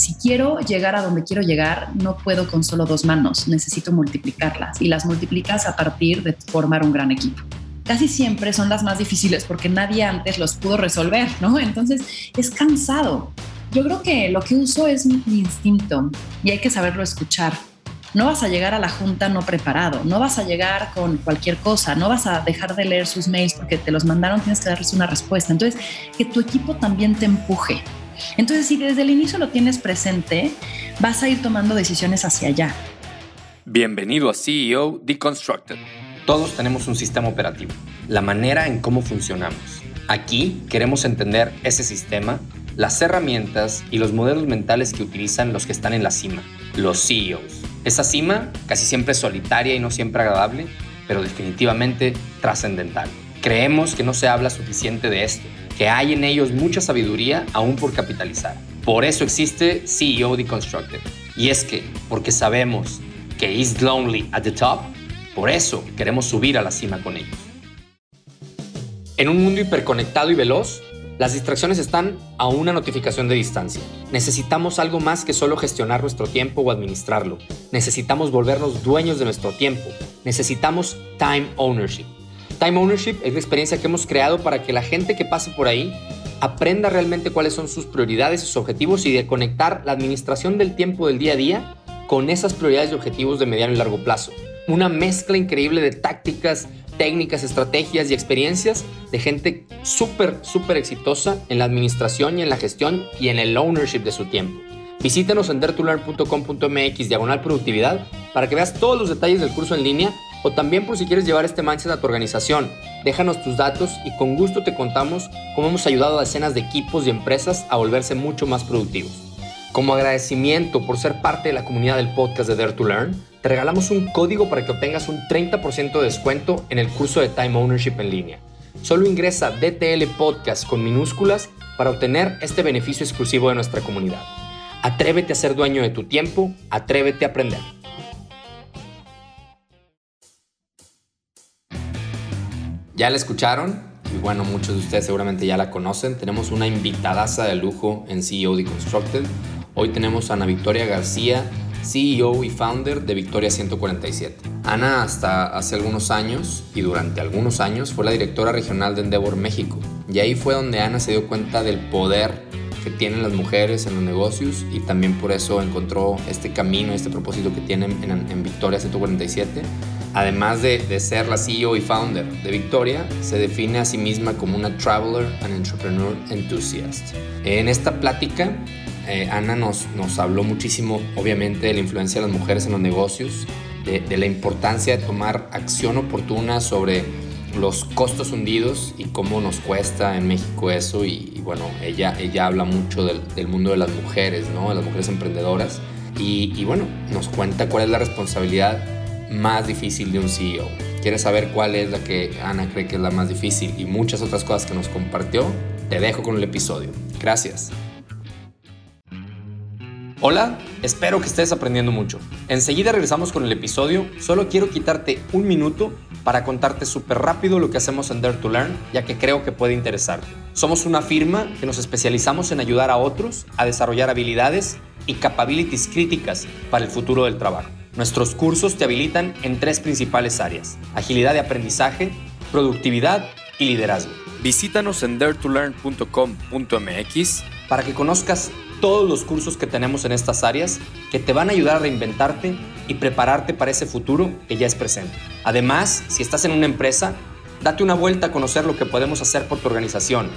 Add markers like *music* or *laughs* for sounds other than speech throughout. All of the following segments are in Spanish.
si quiero llegar a donde quiero llegar, no puedo con solo dos manos, necesito multiplicarlas y las multiplicas a partir de formar un gran equipo casi siempre son las más difíciles porque nadie antes los pudo resolver, ¿no? Entonces es cansado. Yo creo que lo que uso es mi instinto y hay que saberlo escuchar. No vas a llegar a la junta no preparado, no vas a llegar con cualquier cosa, no vas a dejar de leer sus mails porque te los mandaron, tienes que darles una respuesta. Entonces, que tu equipo también te empuje. Entonces, si desde el inicio lo tienes presente, vas a ir tomando decisiones hacia allá. Bienvenido a CEO Deconstructed todos tenemos un sistema operativo, la manera en cómo funcionamos. Aquí queremos entender ese sistema, las herramientas y los modelos mentales que utilizan los que están en la cima, los CEOs. Esa cima casi siempre es solitaria y no siempre agradable, pero definitivamente trascendental. Creemos que no se habla suficiente de esto, que hay en ellos mucha sabiduría aún por capitalizar. Por eso existe CEO Deconstructed. Y es que, porque sabemos que is lonely at the top, por eso queremos subir a la cima con ellos. En un mundo hiperconectado y veloz, las distracciones están a una notificación de distancia. Necesitamos algo más que solo gestionar nuestro tiempo o administrarlo. Necesitamos volvernos dueños de nuestro tiempo. Necesitamos time ownership. Time ownership es la experiencia que hemos creado para que la gente que pase por ahí aprenda realmente cuáles son sus prioridades, sus objetivos y de conectar la administración del tiempo del día a día con esas prioridades y objetivos de mediano y largo plazo una mezcla increíble de tácticas, técnicas, estrategias y experiencias de gente súper, súper exitosa en la administración y en la gestión y en el ownership de su tiempo. Visítanos en dertolearn.com.mx diagonal productividad para que veas todos los detalles del curso en línea o también por si quieres llevar este mindset a tu organización. Déjanos tus datos y con gusto te contamos cómo hemos ayudado a decenas de equipos y empresas a volverse mucho más productivos. Como agradecimiento por ser parte de la comunidad del podcast de Dare to Learn, te regalamos un código para que obtengas un 30% de descuento en el curso de Time Ownership en línea. Solo ingresa DTL Podcast con minúsculas para obtener este beneficio exclusivo de nuestra comunidad. Atrévete a ser dueño de tu tiempo, atrévete a aprender. ¿Ya la escucharon? Y bueno, muchos de ustedes seguramente ya la conocen. Tenemos una invitadaza de lujo en CEO Deconstructed. Hoy tenemos a Ana Victoria García, CEO y founder de Victoria 147. Ana hasta hace algunos años y durante algunos años fue la directora regional de Endeavor México. Y ahí fue donde Ana se dio cuenta del poder que tienen las mujeres en los negocios y también por eso encontró este camino, este propósito que tienen en, Victoria 147. Además de, de, ser la CEO y founder de Victoria, se define a sí misma como una Traveler and Entrepreneur Enthusiast. En esta plática eh, Ana nos, nos habló muchísimo, obviamente, de la influencia de las mujeres en los negocios, de, la importancia de tomar acción oportuna sobre los costos hundidos y cómo nos cuesta en México eso. Y, bueno, ella, ella habla mucho del, del, mundo de las mujeres, ¿no? De las mujeres emprendedoras. Y, y bueno, nos cuenta cuál es la responsabilidad más difícil de un CEO. ¿Quieres saber cuál es la que Ana cree que es la más difícil y muchas otras cosas que nos compartió? Te dejo con el episodio. Gracias. Hola, espero que estés aprendiendo mucho. Enseguida regresamos con el episodio. Solo quiero quitarte un minuto para contarte súper rápido lo que hacemos en Dare to Learn, ya que creo que puede interesarte. Somos una firma que nos especializamos en ayudar a otros a desarrollar habilidades y capabilities críticas para el futuro del trabajo. Nuestros cursos te habilitan en tres principales áreas: agilidad de aprendizaje, productividad y liderazgo. Visítanos en daretolearn.com.mx para que conozcas todos los cursos que tenemos en estas áreas que te van a ayudar a reinventarte y prepararte para ese futuro que ya es presente. Además, si estás en una empresa, date una vuelta a conocer lo que podemos hacer por tu organización.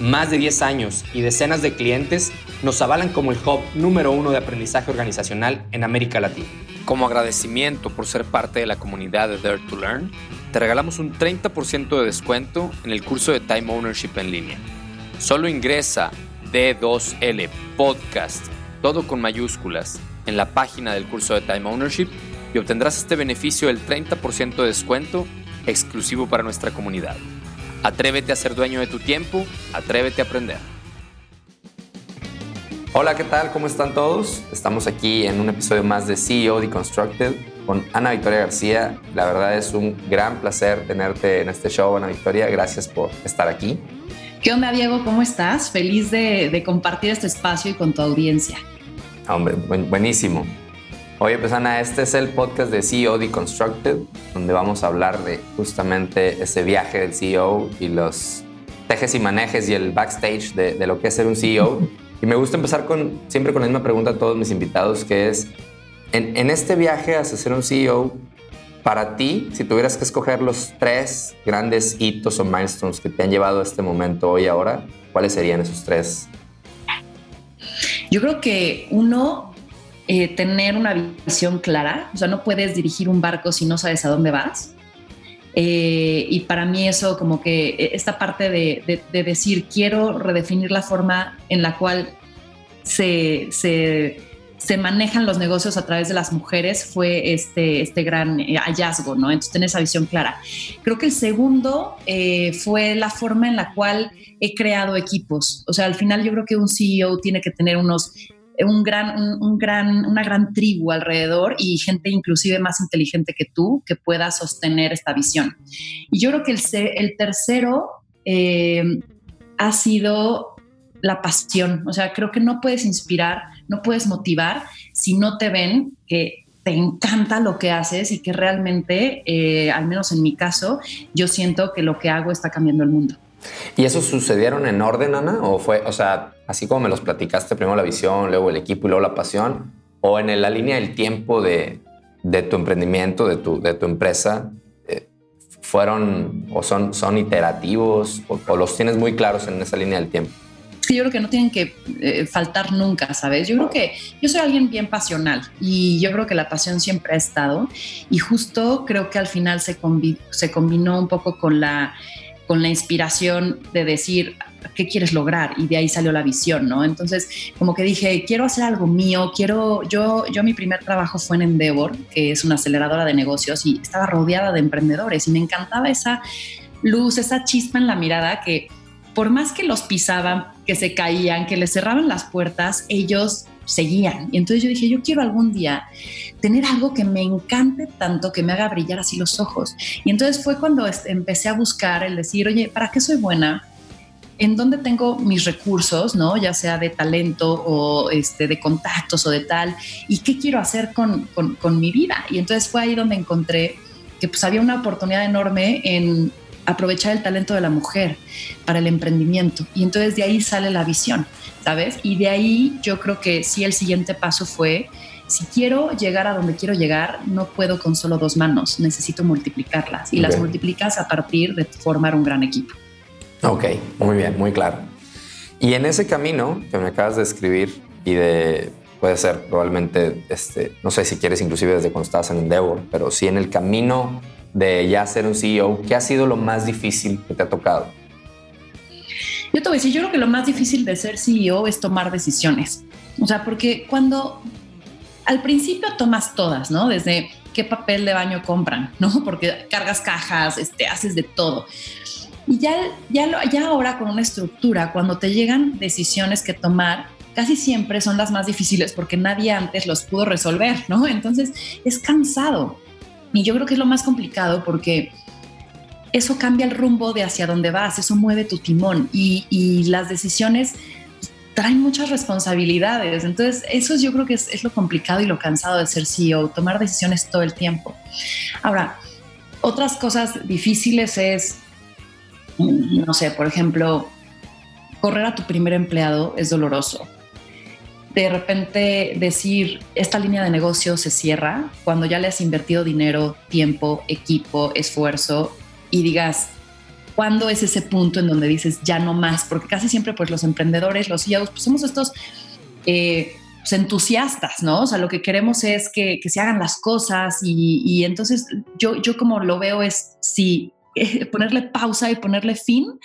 Más de 10 años y decenas de clientes nos avalan como el hub número uno de aprendizaje organizacional en América Latina. Como agradecimiento por ser parte de la comunidad de Dare to Learn, te regalamos un 30% de descuento en el curso de Time Ownership en línea. Solo ingresa D2L Podcast, todo con mayúsculas, en la página del curso de Time Ownership y obtendrás este beneficio del 30% de descuento exclusivo para nuestra comunidad. Atrévete a ser dueño de tu tiempo, atrévete a aprender. Hola, ¿qué tal? ¿Cómo están todos? Estamos aquí en un episodio más de CEO Deconstructed con Ana Victoria García. La verdad es un gran placer tenerte en este show, Ana Victoria. Gracias por estar aquí. ¿Qué onda, Diego? ¿Cómo estás? Feliz de, compartir este espacio y con tu audiencia. Hombre, buenísimo. Oye, pues Ana, este es el podcast de CEO Deconstructed, donde vamos a hablar de justamente ese viaje del CEO y los tejes y manejes y el backstage de, lo que es ser un CEO. Y me gusta empezar con, siempre con la misma pregunta a todos mis invitados, que es, en, este viaje hacia ser un CEO, para ti, si tuvieras que escoger los tres grandes hitos o milestones que te han llevado a este momento hoy ahora, ¿cuáles serían esos tres? Yo creo que uno eh, tener una visión clara, o sea, no puedes dirigir un barco si no sabes a dónde vas. Eh, y para mí eso como que eh, esta parte de, decir, quiero redefinir la forma en la cual se, se, manejan los negocios a través de las mujeres fue este, este gran hallazgo, ¿no? Entonces, tener esa visión clara. Creo que el segundo fue la forma en la cual he creado equipos. O sea, al final yo creo que un CEO tiene que tener unos un gran, un, gran, una gran tribu alrededor y gente inclusive más inteligente que tú que pueda sostener esta visión. Y yo creo que el, tercero eh, ha sido la pasión. O sea, creo que no puedes inspirar, no puedes motivar si no te ven que te encanta lo que haces y que realmente, eh, al menos en mi caso, yo siento que lo que hago está cambiando el mundo. ¿Y eso sucedieron en orden, Ana? ¿O fue, o sea, así como me los platicaste, primero la visión, luego el equipo y luego la pasión? ¿O en la línea del tiempo de, tu emprendimiento, de tu, de tu empresa, eh, fueron o son, son iterativos o, los tienes muy claros en esa línea del tiempo? Sí, yo creo que no tienen que eh, faltar nunca, ¿sabes? Yo creo que yo soy alguien bien pasional y yo creo que la pasión siempre ha estado y justo creo que al final se, se combinó un poco con la con la inspiración de decir qué quieres lograr y de ahí salió la visión, ¿no? Entonces, como que dije, quiero hacer algo mío, quiero, yo, yo mi primer trabajo fue en Endeavor, que es una aceleradora de negocios y estaba rodeada de emprendedores y me encantaba esa luz, esa chispa en la mirada que por más que los pisaban, que se caían, que les cerraban las puertas, ellos seguían. Y entonces yo dije, yo quiero algún día tener algo que me encante tanto, que me haga brillar así los ojos. Y entonces fue cuando empecé a buscar el decir, oye, ¿para qué soy buena? En dónde tengo mis recursos, ¿no? Ya sea de talento o este, de contactos o de tal, y qué quiero hacer con, con, con, mi vida. Y entonces fue ahí donde encontré que pues había una oportunidad enorme en aprovechar el talento de la mujer para el emprendimiento. Y entonces de ahí sale la visión, ¿sabes? Y de ahí yo creo que sí el siguiente paso fue, si quiero llegar a donde quiero llegar, no puedo con solo dos manos, necesito multiplicarlas. Y las multiplicas a partir de formar un gran equipo. Ok, muy bien, muy claro. Y en ese camino que me acabas de escribir y de, puede ser probablemente, este, no sé si quieres inclusive desde cuando estabas en Endeavor, pero sí en el camino de ya ser un CEO, ¿qué ha sido lo más difícil que te ha tocado? Yo te voy a decir, yo creo que lo más difícil de ser CEO es tomar decisiones. O sea, porque cuando al principio tomas todas, ¿no? Desde qué papel de baño compran, ¿no? *laughs* Porque cargas cajas, este, haces de todo. Y ya, ya, ya ahora con una estructura, cuando te llegan decisiones que tomar, casi siempre son las más difíciles porque nadie antes los pudo resolver, ¿no? *laughs* Entonces es cansado. Y yo creo que es lo más complicado porque eso cambia el rumbo de hacia dónde vas, eso mueve tu timón y, las decisiones traen muchas responsabilidades. Entonces, eso yo creo que es, lo complicado y lo cansado de ser CEO, tomar decisiones todo el tiempo. Ahora, otras cosas difíciles es, no sé, por ejemplo, correr a tu primer empleado es doloroso de repente decir, esta línea de negocio se cierra cuando ya le has invertido dinero, tiempo, equipo, esfuerzo y digas, ¿cuándo es ese punto en donde dices ya no más? Porque casi siempre pues los emprendedores, los CEOs, pues somos estos... Eh, pues, entusiastas, ¿no? O sea, lo que queremos es que, se hagan las cosas y, y, entonces yo, yo como lo veo es si ponerle pausa y ponerle fin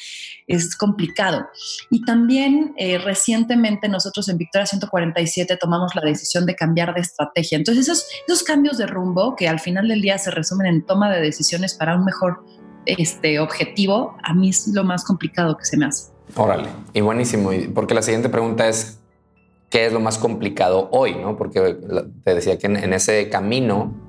es complicado. Y también eh, recientemente nosotros en Victoria 147 tomamos la decisión de cambiar de estrategia. Entonces esos, esos cambios de rumbo que al final del día se resumen en toma de decisiones para un mejor este, objetivo, a mí es lo más complicado que se me hace. Órale, y buenísimo, porque la siguiente pregunta es, ¿qué es lo más complicado hoy? ¿no? Porque te decía que en ese camino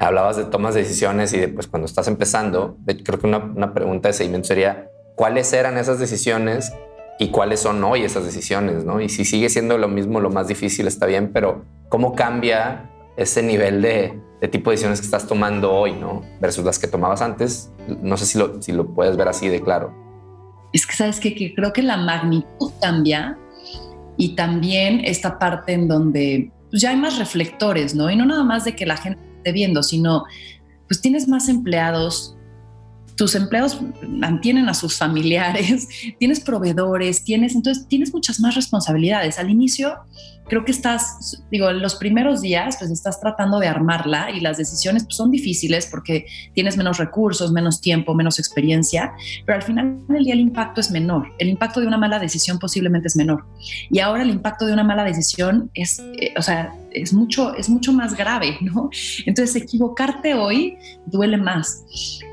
hablabas de tomas de decisiones y de pues cuando estás empezando, creo que una, pregunta de seguimiento sería, ¿cuáles eran esas decisiones y cuáles son hoy esas decisiones, ¿no? Y si sigue siendo lo mismo, lo más difícil está bien, pero ¿cómo cambia ese nivel de, tipo de decisiones que estás tomando hoy, ¿no? Versus las que tomabas antes. No sé si lo, si lo puedes ver así de claro. Es que sabes que, que creo que la magnitud cambia y también esta parte en donde pues, ya hay más reflectores, ¿no? Y no nada más de que la gente esté viendo, sino pues tienes más empleados, tus empleados mantienen a sus familiares, *laughs* tienes proveedores, tienes, entonces tienes muchas más responsabilidades. Al inicio creo que estás, digo, los primeros días, pues estás tratando de armarla y las decisiones pues, son difíciles porque tienes menos recursos, menos tiempo, menos experiencia, pero al final del día el impacto es menor. El impacto de una mala decisión posiblemente es menor. Y ahora el impacto de una mala decisión es, eh, o sea, es mucho, es mucho más grave, *laughs* ¿no? Entonces, equivocarte hoy duele más.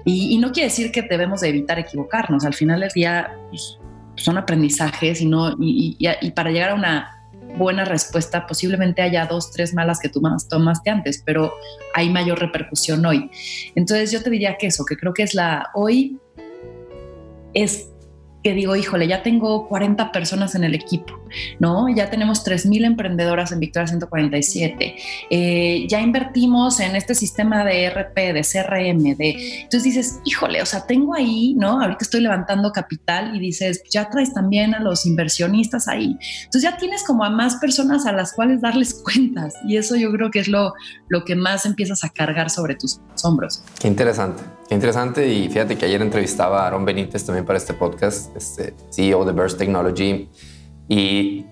Y, no quiere decir que debemos de evitar equivocarnos. Al final del día pues, son aprendizajes y, no, y para llegar a una buena respuesta, posiblemente haya dos, tres malas que tú más tomaste antes, pero hay mayor repercusión hoy. Entonces yo te diría que eso, que creo que es la hoy es que digo, híjole, ya tengo 40 personas en el equipo, ¿no? Ya tenemos 3.000 emprendedoras en Victoria 147, eh, ya invertimos en este sistema de RP, de CRM, de... Entonces dices, híjole, o sea, tengo ahí, ¿no? Ahorita estoy levantando capital y dices, ya traes también a los inversionistas ahí. Entonces ya tienes como a más personas a las cuales darles *laughs* cuentas y eso yo creo que es lo, lo que más empiezas a cargar sobre tus hombros. Qué interesante, qué interesante y fíjate que ayer entrevistaba a Aaron Benítez también para este podcast, este CEO de Burst Technology y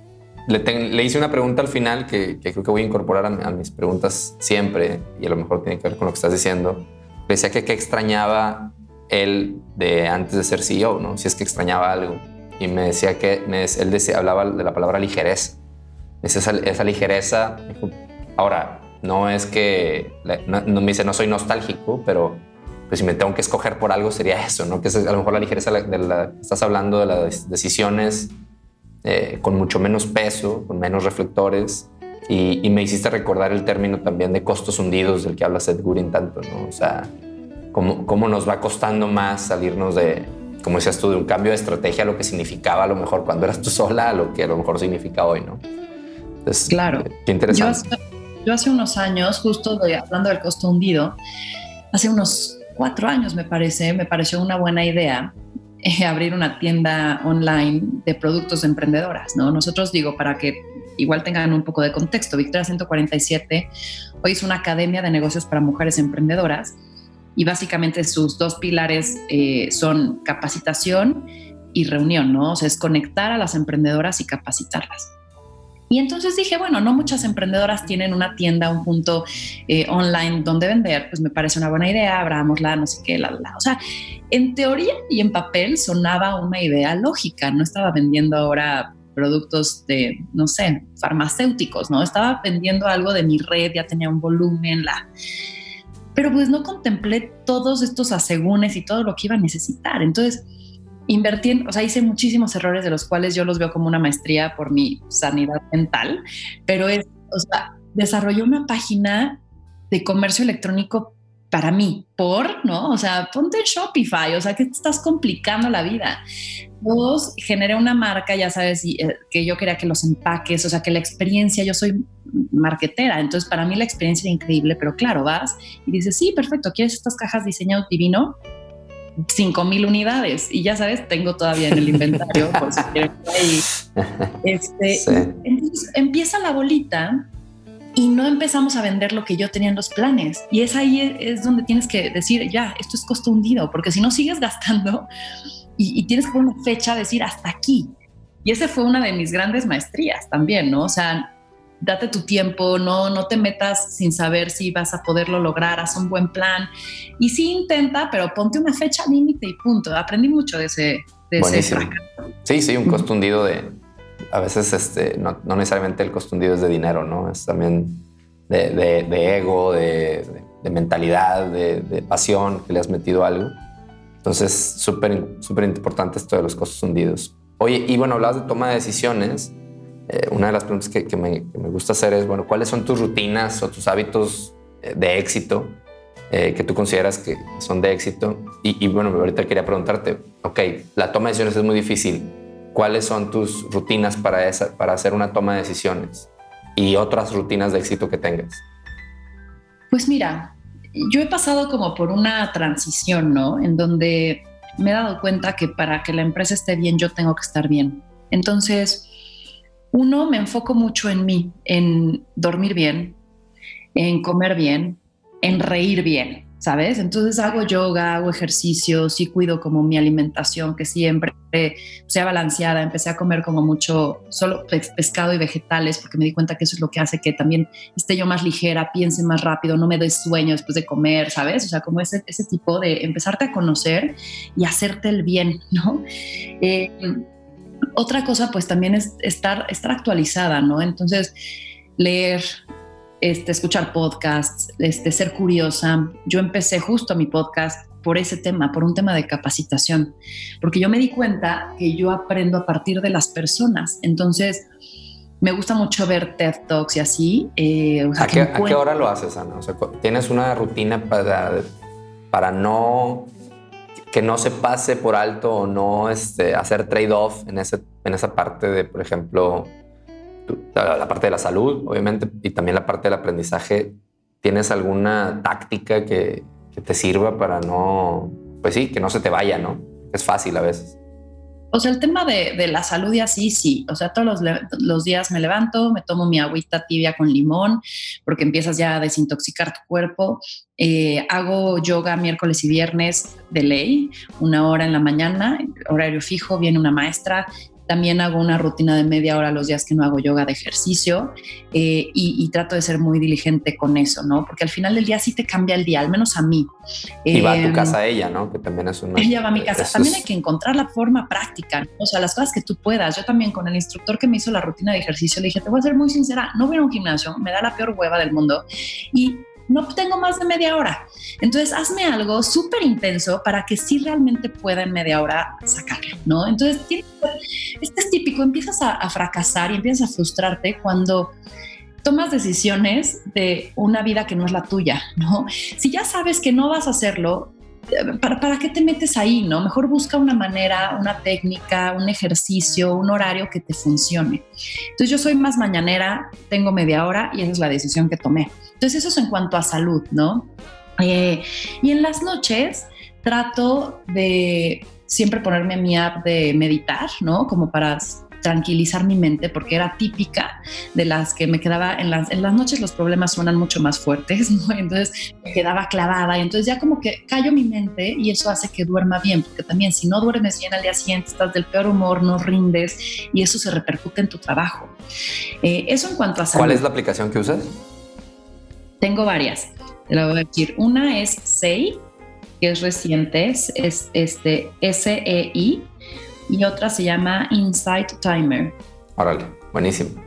le, hice una pregunta al final que, creo que voy a incorporar a, mis preguntas siempre y a lo mejor tiene que ver con lo que estás diciendo. Le decía que qué extrañaba él de antes de ser CEO, ¿no? Si es que extrañaba algo. Y me decía que él decía, hablaba de la palabra ligereza. Esa, esa ligereza, ahora, no es que, no, me dice, no soy nostálgico, pero pues si me tengo que escoger por algo sería eso, ¿no? Que es a lo mejor la ligereza de la, estás hablando de las decisiones eh, con mucho menos peso, con menos reflectores. Y, me hiciste recordar el término también de costos hundidos del que habla Seth Godin tanto, ¿no? O sea, cómo, cómo nos va costando más salirnos de, como decías tú, de un cambio de estrategia a lo que significaba a lo mejor cuando eras tú sola, a lo que a lo mejor significa hoy, ¿no? Entonces, claro. Eh, qué interesante. Yo hace, unos años, justo hablando del costo hundido, hace unos cuatro años me parece, me pareció una buena idea abrir una tienda online de productos de emprendedoras, ¿no? Nosotros digo, para que igual tengan un poco de contexto, Victoria 147 hoy es una academia de negocios para mujeres emprendedoras y básicamente sus dos pilares eh, son capacitación y reunión, ¿no? O sea, es conectar a las emprendedoras y capacitarlas. Y entonces dije, bueno, no muchas emprendedoras tienen una tienda, un punto eh, online donde vender, pues me parece una buena idea, abrámosla, no sé qué, la, la. O sea, en teoría y en papel sonaba una idea lógica, no estaba vendiendo ahora productos de, no sé, farmacéuticos, ¿no? Estaba vendiendo algo de mi red, ya tenía un volumen, la... Pero pues no contemplé todos estos asegúnes y todo lo que iba a necesitar. Entonces, invertí o sea, hice muchísimos errores de los cuales yo los veo como una maestría por mi sanidad mental, pero es, o sea, desarrollé una página de comercio electrónico para mí, por, ¿no? O sea, ponte en Shopify, o sea, que estás complicando la vida. Dos, generé una marca, ya sabes, eh, que yo quería que los empaques, o sea, que la experiencia, yo soy marquetera, entonces para mí la experiencia era increíble, pero claro, vas y dices, sí, perfecto, ¿quieres estas cajas diseñado divino? 5 mil unidades y ya sabes, tengo todavía en el inventario por si quieren ahí. *laughs* Este, Entonces empieza la bolita y no empezamos a vender lo que yo tenía en los planes. Y es ahí es donde tienes que decir, ya, esto es costo hundido, porque si no sigues gastando y, y tienes que poner una fecha, decir hasta aquí. Y esa fue una de mis grandes maestrías también, ¿no? O sea, date tu tiempo, no, no te metas sin saber si vas a poderlo lograr, haz un buen plan. Y sí intenta, pero ponte una fecha límite y punto. Aprendí mucho de ese, de Sí, sí, un costo hundido de, a veces este, no, necesariamente el costo hundido es de dinero, ¿no? Es también de, de, ego, de, mentalidad, de, pasión que le has metido algo. Entonces, súper, súper importante esto de los costos hundidos. Oye, y bueno, hablabas de toma de decisiones. Eh, una de las preguntas que, me, gusta hacer es, bueno, ¿cuáles son tus rutinas o tus hábitos eh, de éxito eh, que tú consideras que son de éxito? Y, bueno, ahorita quería preguntarte, ok, la toma de decisiones es muy difícil. cuáles son tus rutinas para, esa, para hacer una toma de decisiones y otras rutinas de éxito que tengas. Pues mira, yo he pasado como por una transición, ¿no? En donde me he dado cuenta que para que la empresa esté bien, yo tengo que estar bien. Entonces, uno, me enfoco mucho en mí, en dormir bien, en comer bien, en reír bien. ¿sabes? Entonces hago yoga, hago ejercicio, sí cuido como mi alimentación, que siempre sea balanceada, empecé a comer como mucho solo pescado y vegetales, porque me di cuenta que eso es lo que hace que también esté yo más ligera, piense más rápido, no me dé sueño después de comer, ¿sabes? O sea, como ese, ese tipo de empezarte a conocer y hacerte el bien, ¿no? Eh, otra cosa, pues también es estar, estar actualizada, ¿no? Entonces, leer, este, escuchar podcasts, este, ser curiosa. Yo empecé justo mi podcast por ese tema, por un tema de capacitación, porque yo me di cuenta que yo aprendo a partir de las personas. Entonces, me gusta mucho ver TED Talks y así. Eh, ¿A, qué, hora lo haces, Ana? ¿Tienes una rutina para, para no que no se pase por alto o no este, hacer trade-off en, en esa parte de, por ejemplo, la, parte de la salud, obviamente, y también la parte del aprendizaje, ¿tienes alguna táctica que, te sirva para no, pues sí, que no se te vaya, ¿no? Es fácil a veces. O sea, el tema de, la salud y así, sí. O sea, todos los, días me levanto, me tomo mi agüita tibia con limón, porque empiezas ya a desintoxicar tu cuerpo. Eh, hago yoga miércoles y viernes de ley, una hora en la mañana, horario fijo, viene una maestra, también hago una rutina de media hora los días que no hago yoga de ejercicio eh, y, trato de ser muy diligente con eso, ¿no? Porque al final del día sí te cambia el día, al menos a mí. Y va a tu em, casa ella, ¿no? Que también es una... Ella va a mi casa. También hay que encontrar la forma práctica, o sea, las cosas que tú puedas. Yo también con el instructor que me hizo la rutina de ejercicio le dije, te voy a ser muy sincera, no voy a un gimnasio, me da la peor hueva del mundo y no tengo más de media hora. Entonces, hazme algo súper intenso para que sí realmente pueda en media hora sacarlo, ¿no? Entonces, este es típico, empiezas a, fracasar y empiezas a frustrarte cuando tomas decisiones de una vida que no es la tuya, ¿no? Si ya sabes que no vas a hacerlo, ¿Para, ¿para, qué te metes ahí? ¿no? Mejor busca una manera, una técnica, un ejercicio, un horario que te funcione. Entonces yo soy más mañanera, tengo media hora y esa es la decisión que tomé. Entonces eso es en cuanto a salud, ¿no? Eh, y en las noches trato de siempre ponerme mi app de meditar, ¿no? Como para tranquilizar mi mente porque era típica de las que me quedaba en las, en las noches los problemas suenan mucho más fuertes, *laughs* ¿no? Entonces me quedaba clavada y entonces ya como que callo mi mente y eso hace que duerma bien, porque también si no duermes bien al día siguiente estás del peor humor, no rindes y eso se repercute en tu trabajo. Eh, eso en cuanto a salud. ¿Cuál es la aplicación que usas? Tengo varias. Te la voy a decir. Una es SEI, que es reciente, es este S-E-I, y otra se llama Insight Timer. Órale, buenísimo.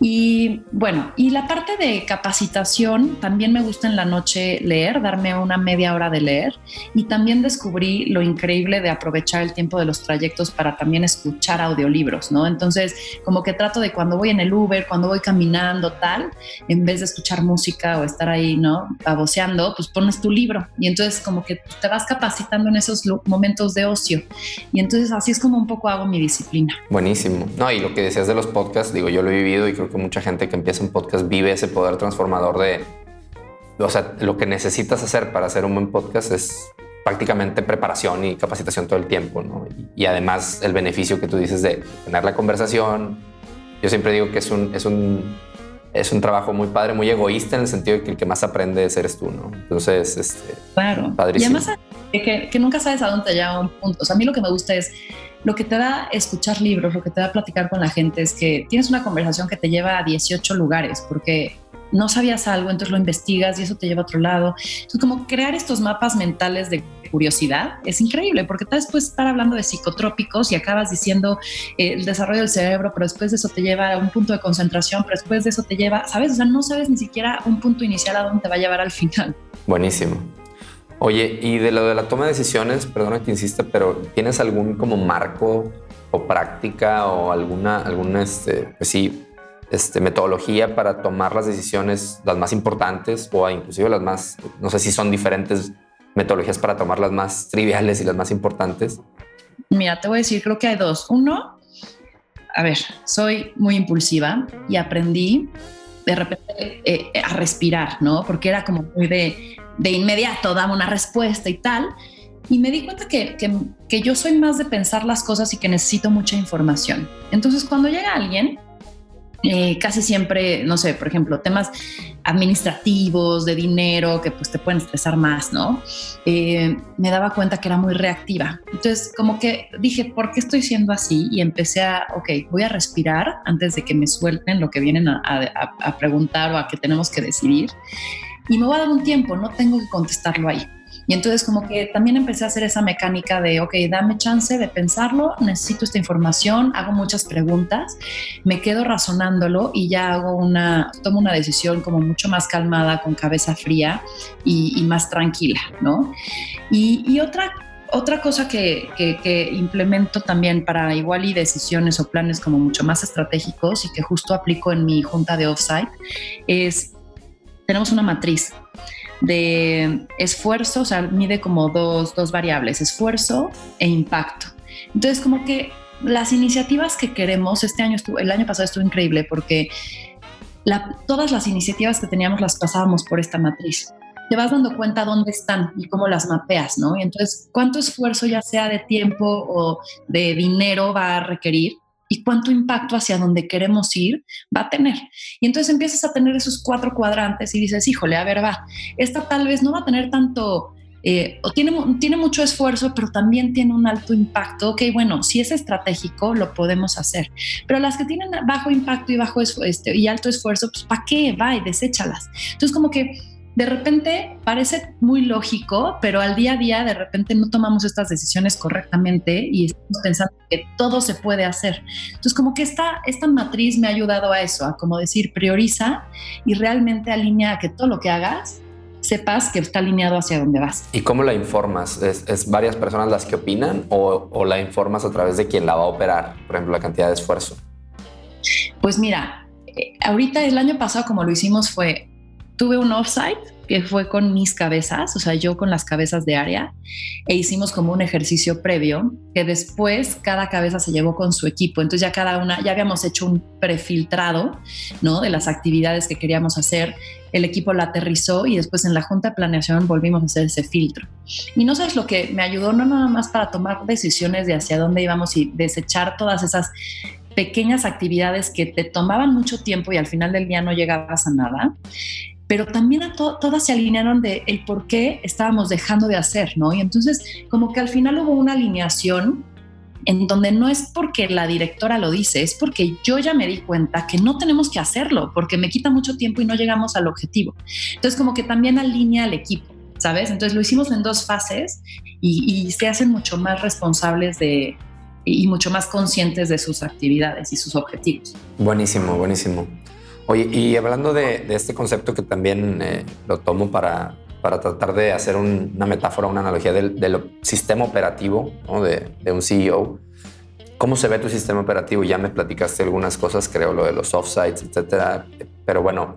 Y bueno, y la parte de capacitación, también me gusta en la noche leer, darme una media hora de leer. Y también descubrí lo increíble de aprovechar el tiempo de los trayectos para también escuchar audiolibros, ¿no? Entonces, como que trato de cuando voy en el Uber, cuando voy caminando, tal, en vez de escuchar música o estar ahí, ¿no? Baboseando, pues pones tu libro. Y entonces, como que te vas capacitando en esos momentos de ocio. Y entonces, así es como un poco hago mi disciplina. Buenísimo. No, y lo que decías de los podcasts, digo, yo lo he vivido y creo que mucha gente que empieza un podcast vive ese poder transformador de, o sea, lo que necesitas hacer para hacer un buen podcast es prácticamente preparación y capacitación todo el tiempo, ¿no? Y, además el beneficio que tú dices de tener la conversación. Yo siempre digo que es un, es un, es un trabajo muy padre, muy egoísta en el sentido de que el que más aprende eres tú, ¿no? Entonces, este, claro. Padrísimo. Y además que, que nunca sabes a dónde te lleva un punto. O sea, a mí lo que me gusta es lo que te da escuchar libros, lo que te da platicar con la gente es que tienes una conversación que te lleva a 18 lugares, porque no sabías algo, entonces lo investigas y eso te lleva a otro lado. Entonces, como crear estos mapas mentales de curiosidad es increíble, porque tal puedes estar hablando de psicotrópicos y acabas diciendo eh, el desarrollo del cerebro, pero después de eso te lleva a un punto de concentración, pero después de eso te lleva, ¿sabes? O sea, no sabes ni siquiera un punto inicial a dónde te va a llevar al final. Buenísimo. Oye, y de lo de la toma de decisiones, perdona que insista, pero ¿tienes algún como marco o práctica o alguna, alguna este, pues sí, este, metodología para tomar las decisiones, las más importantes o inclusive las más, no sé si son diferentes metodologías para tomar las más triviales y las más importantes? Mira, te voy a decir, creo que hay dos. Uno, a ver, soy muy impulsiva y aprendí de repente eh, a respirar, ¿no? Porque era como muy de, de inmediato, dame una respuesta y tal. Y me di cuenta que, que, que, yo soy más de pensar las cosas y que necesito mucha información. Entonces, cuando llega alguien eh, casi siempre, no sé, por ejemplo, temas administrativos, de dinero, que pues te pueden estresar más, ¿no? Eh, me daba cuenta que era muy reactiva. Entonces, como que dije, ¿por qué estoy siendo así? Y empecé a, ok, voy a respirar antes de que me suelten lo que vienen a, a, preguntar o a que tenemos que decidir. Y me voy a dar un tiempo, no tengo que contestarlo ahí. Y entonces como que también empecé a hacer esa mecánica de, ok, dame chance de pensarlo, necesito esta información, hago muchas preguntas, me quedo razonándolo y ya hago una, tomo una decisión como mucho más calmada, con cabeza fría y, más tranquila, ¿no? Y, otra otra cosa que, que, que, implemento también para igual y decisiones o planes como mucho más estratégicos y que justo aplico en mi junta de offsite es, tenemos una matriz de esfuerzo, o sea, mide como dos, dos variables, esfuerzo e impacto. Entonces, como que las iniciativas que queremos, este año estuvo, el año pasado estuvo increíble porque todas las iniciativas que teníamos las pasábamos por esta matriz. Te vas dando cuenta dónde están y cómo las mapeas, ¿no? Y entonces, cuánto esfuerzo, ya sea de tiempo o de dinero, va a requerir y cuánto impacto hacia donde queremos ir va a tener. Y entonces empiezas a tener esos cuatro cuadrantes y dices, híjole, a ver, va, esta tal vez no va a tener tanto, eh, o tiene, tiene mucho esfuerzo, pero también tiene un alto impacto. Ok, bueno, si es estratégico, lo podemos hacer. Pero las que tienen bajo impacto y, bajo este, y alto esfuerzo, pues ¿para qué? Va y deséchalas. Entonces, como que de repente parece muy lógico, pero al día a día de repente no tomamos estas decisiones correctamente y estamos pensando que todo se puede hacer. Entonces, como que esta, esta matriz me ha ayudado a eso, a como decir, prioriza y realmente alinea a que todo lo que hagas sepas que está alineado hacia dónde vas. ¿Y cómo la informas? ¿Es, varias personas las que opinan o, o la informas a través de quien la va a operar? Por ejemplo, la cantidad de esfuerzo. Pues mira, eh, ahorita el año pasado como lo hicimos fue tuve un offsite que fue con mis cabezas, o sea, yo con las cabezas de área, e hicimos como un ejercicio previo que después cada cabeza se llevó con su equipo. Entonces ya cada una, ya habíamos hecho un prefiltrado, ¿no? De las actividades que queríamos hacer. El equipo la aterrizó y después en la junta de planeación volvimos a hacer ese filtro. Y no sabes lo que me ayudó, no nada más para tomar decisiones de hacia dónde íbamos y desechar todas esas pequeñas actividades que te tomaban mucho tiempo y al final del día no llegabas a nada, pero también a todas se alinearon de el por qué estábamos dejando de hacer, ¿no? Y entonces como que al final hubo una alineación en donde no es porque la directora lo dice, es porque yo ya me di cuenta que no tenemos que hacerlo, porque me quita mucho tiempo y no llegamos al objetivo. Entonces como que también alinea al equipo, ¿sabes? Entonces lo hicimos en dos fases y, y se hacen mucho más responsables de, y mucho más conscientes de sus actividades y sus objetivos. Buenísimo, buenísimo. Oye, y hablando de, este concepto que también eh, lo tomo para, para tratar de hacer una metáfora, una analogía del, sistema operativo de, un CEO, ¿cómo se ve tu sistema operativo? Ya me platicaste algunas cosas, creo, lo de los offsites, etcétera, pero bueno,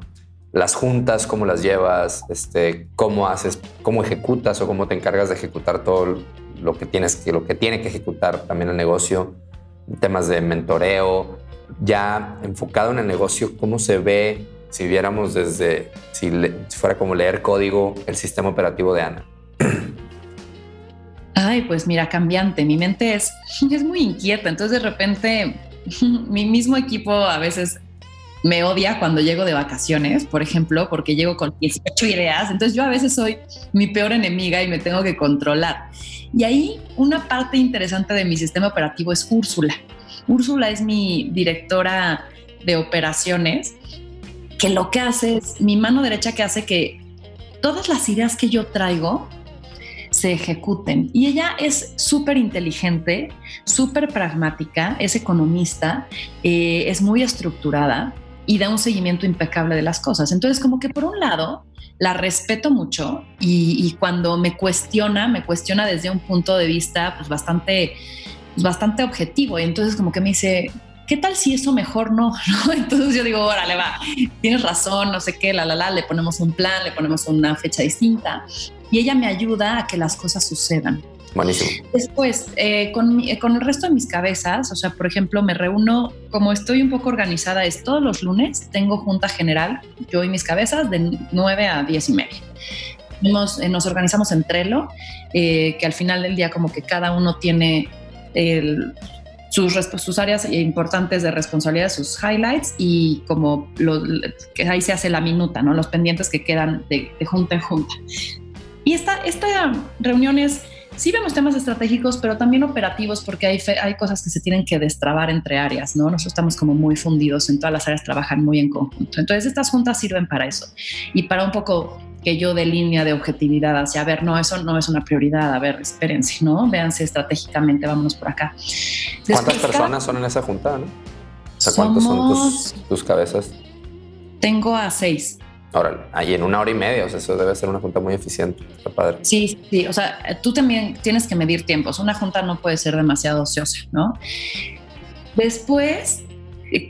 las juntas, cómo las llevas, este, cómo haces, cómo ejecutas o cómo te encargas de ejecutar todo lo que tienes lo que tiene que ejecutar también el negocio, temas de mentoreo, ya enfocado en el negocio, ¿cómo se ve si viéramos desde, si, fuera como leer código, el sistema operativo de Ana? Ay, pues mira, cambiante. Mi mente es, *laughs* es muy inquieta. Entonces de repente *laughs* mi mismo equipo a veces me odia cuando llego de vacaciones, por ejemplo, porque llego con 18 ideas. Entonces yo a veces soy mi peor enemiga y me tengo que controlar. Y ahí una parte interesante de mi sistema operativo es Úrsula. Úrsula es mi directora de operaciones, que lo que hace es mi mano derecha que hace que todas las ideas que yo traigo se ejecuten. Y ella es súper inteligente, súper pragmática, es economista, eh, es muy estructurada y da un seguimiento impecable de las cosas. Entonces, como que por un lado, la respeto mucho y, cuando me cuestiona, me cuestiona desde un punto de vista pues, bastante bastante objetivo. Y entonces como que me dice, ¿qué tal si eso mejor *laughs* no? Entonces yo digo, órale, va, tienes razón, no sé qué, la, la, la, le ponemos un plan, le ponemos una fecha distinta. Y ella me ayuda a que las cosas sucedan. Buenísimo. Después, eh, con, con, el resto de mis cabezas, o sea, por ejemplo, me reúno, como estoy un poco organizada, es todos los lunes tengo junta general, yo y mis cabezas, de 9 a 10 y media. Nos, eh, nos organizamos en Trello, eh, que al final del día como que cada uno tiene el, sus, sus, áreas importantes de responsabilidad, sus highlights y como lo, que ahí se hace la minuta, ¿no? Los pendientes que quedan de, de junta en junta. Y esta, esta reunión es sí vemos temas estratégicos, pero también operativos, porque hay, hay cosas que se tienen que destrabar entre áreas, ¿no? Nosotros estamos como muy fundidos, en todas las áreas trabajan muy en conjunto. Entonces, estas juntas sirven para eso y para un poco que yo de línea de objetividad hacia, a ver, no, eso no es una prioridad, a ver, espérense, ¿no? Véanse estratégicamente, vámonos por acá. ¿Cuántas personas son en esa junta, no? O sea, ¿cuántos son tus, tus cabezas? Tengo a seis. Ahora, ahí en una hora y media, o sea, eso debe ser una junta muy eficiente. Está padre. Sí, sí, o sea, tú también tienes que medir tiempos. Una junta no puede ser demasiado ociosa, ¿no? Después,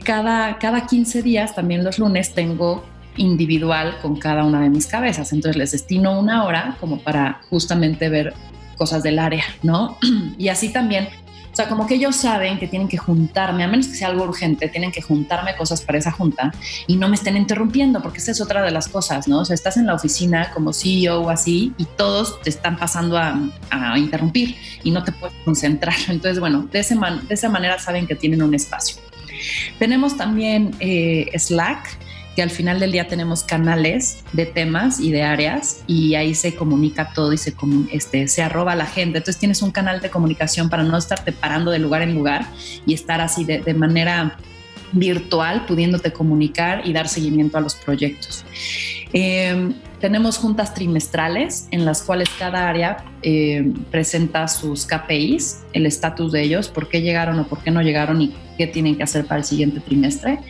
cada, cada 15 días, también los lunes, tengo individual con cada una de mis cabezas. Entonces les destino una hora como para justamente ver cosas del área, ¿no? *clears throat* Y así también o sea, como que ellos saben que tienen que juntarme, a menos que sea algo urgente, tienen que juntarme cosas para esa junta y no me estén interrumpiendo, porque esa es otra de las cosas, ¿no? O sea, estás en la oficina como CEO o así y todos te están pasando a, interrumpir y no te puedes concentrar. *laughs* Entonces, bueno, de, ese de esa manera saben que tienen un espacio. Tenemos también eh, Slack, que al final del día tenemos canales de temas y de áreas y ahí se comunica todo y se, este, se arroba la gente. Entonces tienes un canal de comunicación para no estarte parando de lugar en lugar y estar así de manera virtual, pudiéndote comunicar y dar seguimiento a los proyectos. Eh, tenemos juntas trimestrales en las cuales cada área eh, presenta sus KPIs, el estatus de ellos, por qué llegaron o por qué no llegaron y qué tienen que hacer para el siguiente trimestre.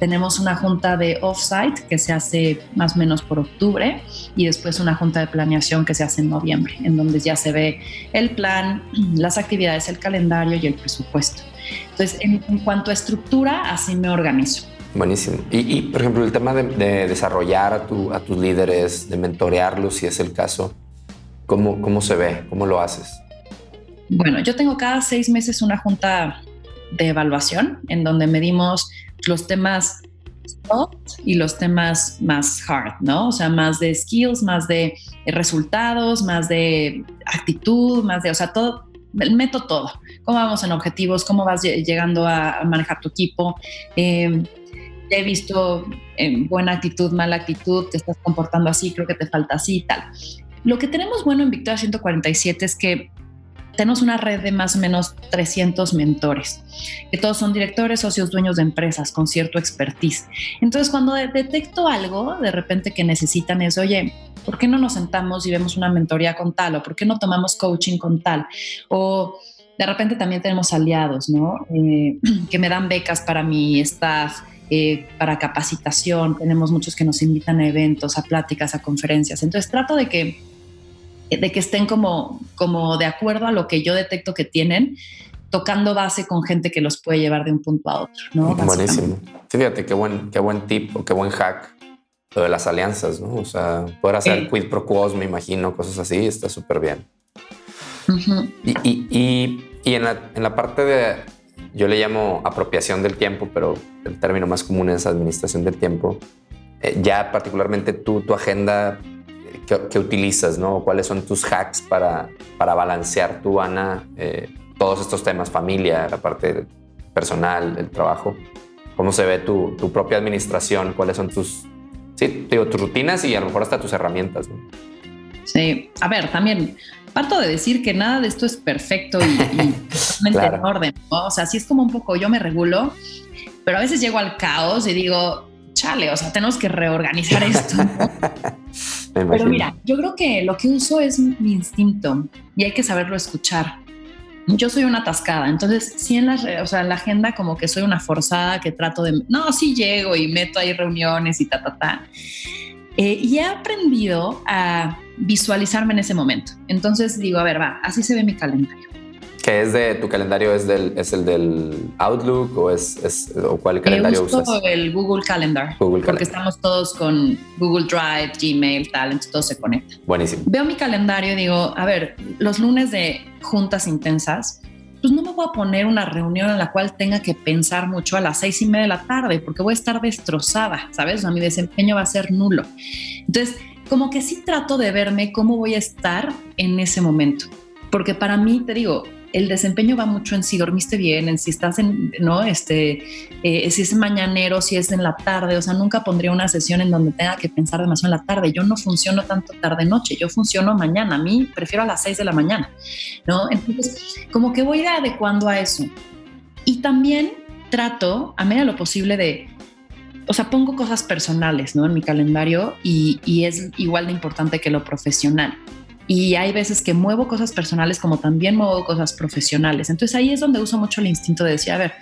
Tenemos una junta de offsite que se hace más o menos por octubre y después una junta de planeación que se hace en noviembre, en donde ya se ve el plan, *clears throat* las actividades, el calendario y el presupuesto. Entonces, en, en cuanto a estructura, así me organizo. Buenísimo. Y, por ejemplo, el tema de, desarrollar a, tu, a, tus líderes, de mentorearlos, si es el caso, ¿cómo, ¿cómo se ve? ¿Cómo lo haces? Bueno, yo tengo cada seis meses una junta de evaluación en donde medimos los temas soft y los temas más hard, ¿no? O sea, más de skills, más de resultados, más de actitud, más de, o sea, todo, meto todo. ¿Cómo vamos en objetivos? ¿Cómo vas llegando a manejar tu equipo? Eh, he visto en buena actitud, mala actitud, te estás comportando así, creo que te falta así y tal. Lo que tenemos bueno en Victoria 147 es que tenemos una red de más o menos 300 mentores, que todos son directores, socios, dueños de empresas con cierto expertise. Entonces, cuando detecto algo, de repente que necesitan es, oye, ¿por qué no nos sentamos y vemos una mentoría con tal? ¿O por qué no tomamos coaching con tal? O de repente también tenemos aliados, ¿no? Eh, *clears throat* que me dan becas para mi staff eh, para capacitación, tenemos muchos que nos invitan a eventos, a pláticas, a conferencias. Entonces trato de que, de que estén como, como de acuerdo a lo que yo detecto que tienen, tocando base con gente que los puede llevar de un punto a otro. ¿no? Buenísimo. fíjate qué buen, qué buen tip o qué buen hack lo de las alianzas, ¿no? O sea, poder hacer quid pro quos, me imagino, cosas así, está súper bien. Y, y, y, y en, la, en la parte de yo le llamo apropiación del tiempo, pero el término más común es administración del tiempo. Eh, ya particularmente tú, tu agenda eh, que, utilizas, ¿no? ¿Cuáles son tus hacks para, para balancear tú, Ana, eh, todos estos temas, familia, la parte personal, el trabajo? ¿Cómo se ve tu, tu propia administración? ¿Cuáles son tus, sí, digo, tus rutinas y a lo mejor hasta tus herramientas? ¿no? Sí, a ver, también parto de decir que nada de esto es perfecto y, *laughs* totalmente en orden. O sea, sí es como un poco yo me regulo, pero a veces llego al caos y digo, chale, o sea, tenemos que reorganizar esto. *laughs* pero mira, yo creo que lo que uso es mi instinto y hay que saberlo escuchar. Yo soy una atascada, entonces sí en la, o sea, la agenda como que soy una forzada que trato de, no, sí llego y meto ahí reuniones y ta, ta, ta. Eh, y he aprendido a visualizarme en ese momento. Entonces digo, a ver, va, así se ve mi calendario. ¿Qué es de tu calendario? ¿Es, del, es el del Outlook o, es, es o cuál calendario uso usas? el Google Calendar. Google porque estamos todos con Google Drive, Gmail, tal, entonces todo se conecta. Buenísimo. Veo mi calendario y digo, a ver, los lunes de juntas intensas, pues no me voy a poner una reunión en la cual tenga que pensar mucho a las seis y media de la tarde, porque voy a estar destrozada, ¿sabes? O sea, mi desempeño va a ser nulo. Entonces, como que sí trato de verme cómo voy a estar en ese momento, porque para mí, te digo, el desempeño va mucho en si dormiste bien, en si estás en, ¿no? Este, eh, si es mañanero, si es en la tarde, o sea, nunca pondría una sesión en donde tenga que pensar demasiado en la tarde. Yo no funciono tanto tarde-noche, yo funciono mañana, a mí prefiero a las 6 de la mañana, ¿no? Entonces, como que voy adecuando a eso. Y también trato, a medida de lo posible, de o sea, pongo cosas personales, ¿no? En mi calendario y, y, es igual de importante que lo profesional y hay veces que muevo cosas personales como también muevo cosas profesionales. Entonces ahí es donde uso mucho el instinto de decir, a ver,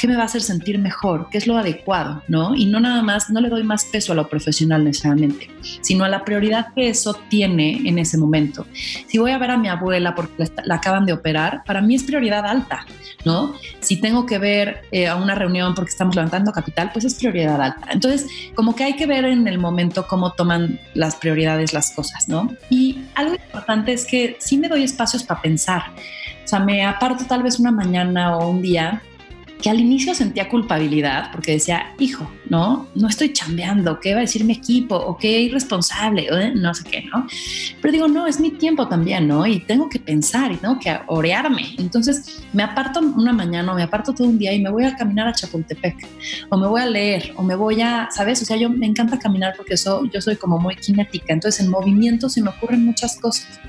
¿qué me va a hacer sentir mejor? ¿Qué es lo adecuado? ¿no? Y no nada más, no le doy más peso a lo profesional necesariamente, sino a la prioridad que eso tiene en ese momento. Si voy a ver a mi abuela porque la acaban de operar, para mí es prioridad alta, ¿no? Si tengo que ver eh, a una reunión porque estamos levantando capital, pues es prioridad alta. Entonces, como que hay que ver en el momento cómo toman las prioridades las cosas, ¿no? Y algo importante es que sí me doy espacios para pensar. O sea, me aparto tal vez una mañana o un día que al inicio sentía culpabilidad porque decía, hijo, no, no estoy chambeando, ¿qué va a decir mi equipo? O qué irresponsable, no sé qué, ¿no? Pero digo, no, es mi tiempo también, ¿no? Y tengo que pensar y tengo que orearme. Entonces me aparto una mañana, o me aparto todo un día y me voy a caminar a Chapultepec, o me voy a leer, o me voy a, ¿sabes? O sea, yo me encanta caminar porque eso, yo soy como muy cinética, entonces en movimiento se me ocurren muchas cosas.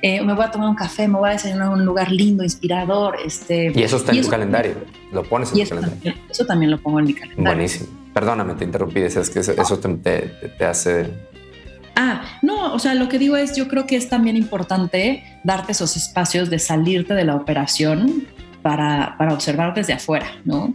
Eh, me voy a tomar un café, me voy a desayunar en un lugar lindo, inspirador. Este, y eso está en tu calendario, lo pones en tu calendario. eso también lo pongo en mi calendario. Buenísimo. Perdóname, te interrumpí, decías que eso, te, hace... Ah, no, o sea, lo que digo es, yo creo que es también importante darte esos espacios de salirte de la operación para, para, observar desde afuera, ¿no?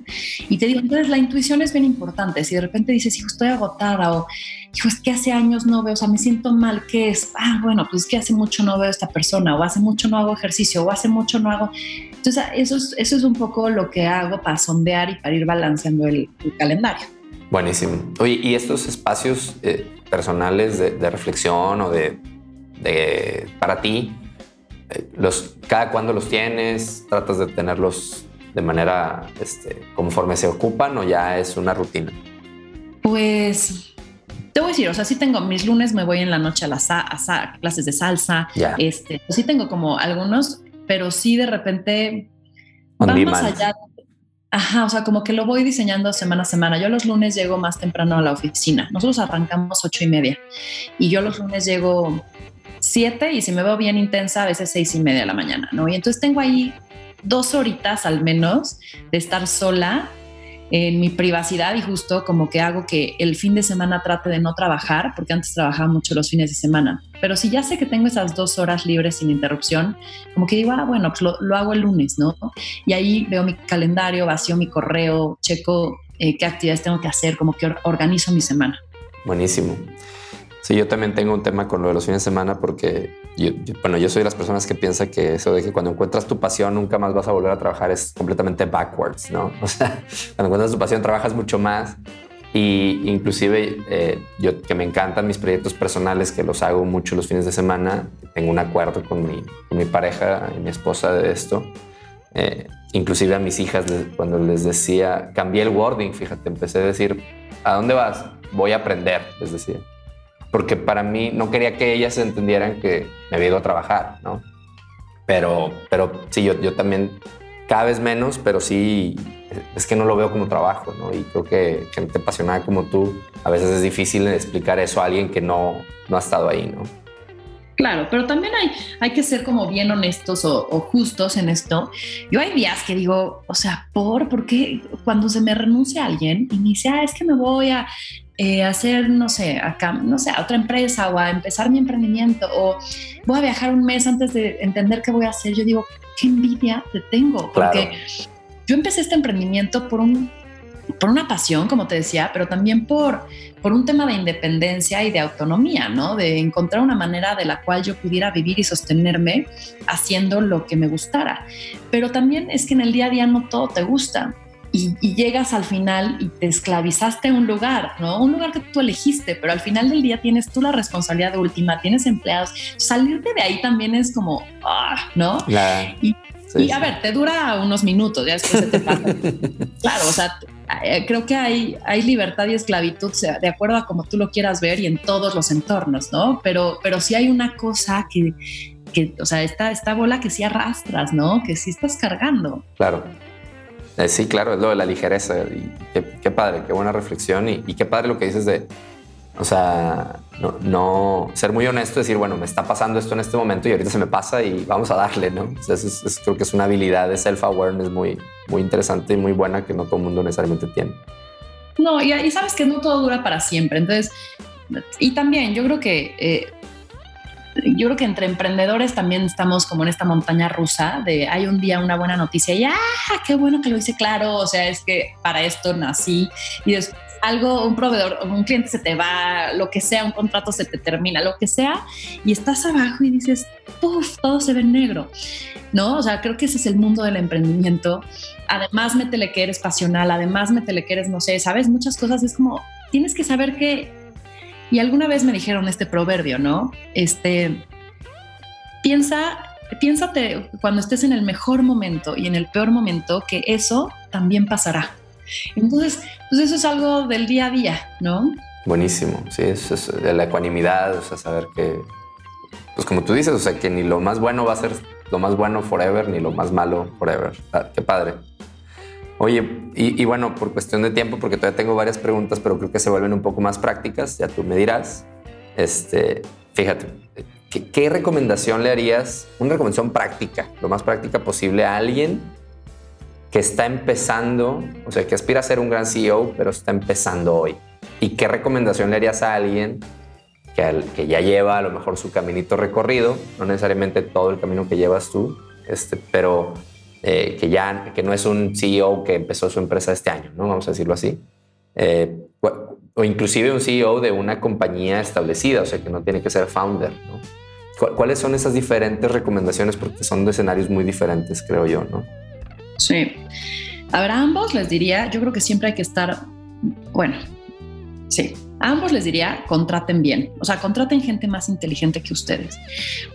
Y te digo, entonces la intuición es bien importante. Si de repente dices, hijo, estoy agotada o, hijo, es que hace años no veo, o sea, me siento mal, ¿qué es? Ah, bueno, pues es que hace mucho no veo a esta persona o hace mucho no hago ejercicio o hace mucho no hago... Entonces, eso es, eso es un poco lo que hago para sondear y para ir balanceando el, calendario. Buenísimo. Oye, ¿y estos espacios eh, personales de, de, reflexión o de, de para ti, eh, los, cada cuándo los tienes, tratas de tenerlos de manera este, conforme se ocupan o ya es una rutina? Pues te voy a decir, o sea, sí tengo mis lunes, me voy en la noche a las clases de salsa. Este, sí tengo como algunos, pero sí de repente vamos allá. Ajá, o sea, como que lo voy diseñando semana a semana. Yo los lunes llego más temprano a la oficina. Nosotros arrancamos ocho y media y yo los lunes llego 7 y si me veo bien intensa, a veces seis y media de la mañana, ¿no? Y entonces tengo ahí dos horitas al menos de estar sola en mi privacidad y justo como que hago que el fin de semana trate de no trabajar, porque antes trabajaba mucho los fines de semana. Pero si ya sé que tengo esas dos horas libres sin interrupción, como que digo, ah, bueno, pues lo, hago el lunes, ¿no? Y ahí veo mi calendario, vacío mi correo, checo eh, qué actividades tengo que hacer, como que organizo mi semana. Buenísimo. Sí, yo también tengo un tema con lo de los fines de semana porque, yo, bueno, yo soy de las personas que piensa que eso de que cuando encuentras tu pasión nunca más vas a volver a trabajar es completamente backwards, ¿no? *laughs* O sea, cuando encuentras tu pasión trabajas mucho más y inclusive eh, yo que me encantan mis proyectos personales que los hago mucho los fines de semana, tengo un acuerdo con mi, con mi pareja y mi esposa de esto. Eh, inclusive a mis hijas cuando les decía, cambié el wording, fíjate, empecé a decir, ¿a dónde vas? Voy a aprender, les decía porque para mí no quería que ellas entendieran que me había ido a trabajar, ¿no? Pero, pero sí, yo, yo también cada vez menos, pero sí es que no lo veo como trabajo, ¿no? Y creo que gente apasionada como tú, a veces es difícil explicar eso a alguien que no, no ha estado ahí, ¿no? Claro, pero también hay, hay que ser como bien honestos o, justos en esto. Yo hay días que digo, o sea, ¿por? Porque cuando se me renuncia alguien y me dice, ah, es que me voy a eh, hacer, no sé, acá, no sé, a otra empresa o a empezar mi emprendimiento o voy a viajar un mes antes de entender qué voy a hacer, yo digo, qué envidia te tengo, porque yo empecé este emprendimiento por un por una pasión, como te decía, pero también por, por un tema de independencia y de autonomía, ¿no? De encontrar una manera de la cual yo pudiera vivir y sostenerme haciendo lo que me gustara. Pero también es que en el día a día no todo te gusta. Y, llegas al final y te esclavizaste a un lugar, ¿no? Un lugar que tú elegiste, pero al final del día tienes tú la responsabilidad de última, tienes empleados. Salirte de ahí también es como, ah, ¿no? Y, y a ver, te dura unos minutos, ya después se te pasa. *laughs* claro, o sea, eh, creo que hay, hay libertad y esclavitud de acuerdo a como tú lo quieras ver y en todos los entornos, ¿no? Pero, pero sí hay una cosa que, que o sea, esta, esta bola que sí arrastras, ¿no? Que sí estás cargando. Claro. Eh, sí, claro, es lo de la ligereza. Y qué, padre, qué buena reflexión. Y, qué padre lo que dices de, o sea, no, ser muy honesto, decir, bueno, me está pasando esto en este momento y ahorita se me pasa y vamos a darle, ¿no? creo que es una habilidad de self-awareness muy, muy interesante y muy buena que no todo el mundo necesariamente tiene. No, y, sabes que no todo dura para siempre. Entonces, y también yo creo que eh, yo creo que entre emprendedores también estamos como en esta montaña rusa de hay un día una buena noticia y ¡ah! ¡Qué bueno que lo hice claro! O sea, es que para esto nací y después algo, un proveedor, un cliente se te va, lo que sea, un contrato se te termina, lo que sea, y estás abajo y dices, ¡puf! Todo se ve negro, ¿no? O sea, creo que ese es el mundo del emprendimiento. Además, métele que eres pasional, además, métele que eres, no sé, ¿sabes? Muchas cosas es como, tienes que saber que y alguna vez me dijeron este proverbio, ¿no? Este, piensa, piénsate cuando estés en el mejor momento y en el peor momento que eso también pasará. Entonces, pues eso es algo del día a día, ¿no? Buenísimo, sí, eso es de la ecuanimidad, o sea, saber que, pues como tú dices, o sea, que ni lo más bueno va a ser lo más bueno forever, ni lo más malo forever. Ah, qué padre. Oye, y, bueno, por cuestión de tiempo, porque todavía tengo varias preguntas, pero creo que se vuelven un poco más prácticas, ya tú me dirás. Este, fíjate, ¿qué, recomendación le harías? Una recomendación práctica, lo más práctica posible a alguien que está empezando, o sea, que aspira a ser un gran CEO, pero está empezando hoy. ¿Y qué recomendación le harías a alguien que, que ya lleva a lo mejor su caminito recorrido, no necesariamente todo el camino que llevas tú, este, pero eh, que ya que no es un CEO que empezó su empresa este año, ¿no? Vamos a decirlo así. Eh, o inclusive un CEO de una compañía establecida, o sea, que no tiene que ser founder, ¿no? ¿Cuáles son esas diferentes recomendaciones? Porque son de escenarios muy diferentes, creo yo, ¿no? Sí. A ver, a ambos les diría, yo creo que siempre hay que estar, bueno, sí, a ambos les diría, contraten bien, o sea, contraten gente más inteligente que ustedes,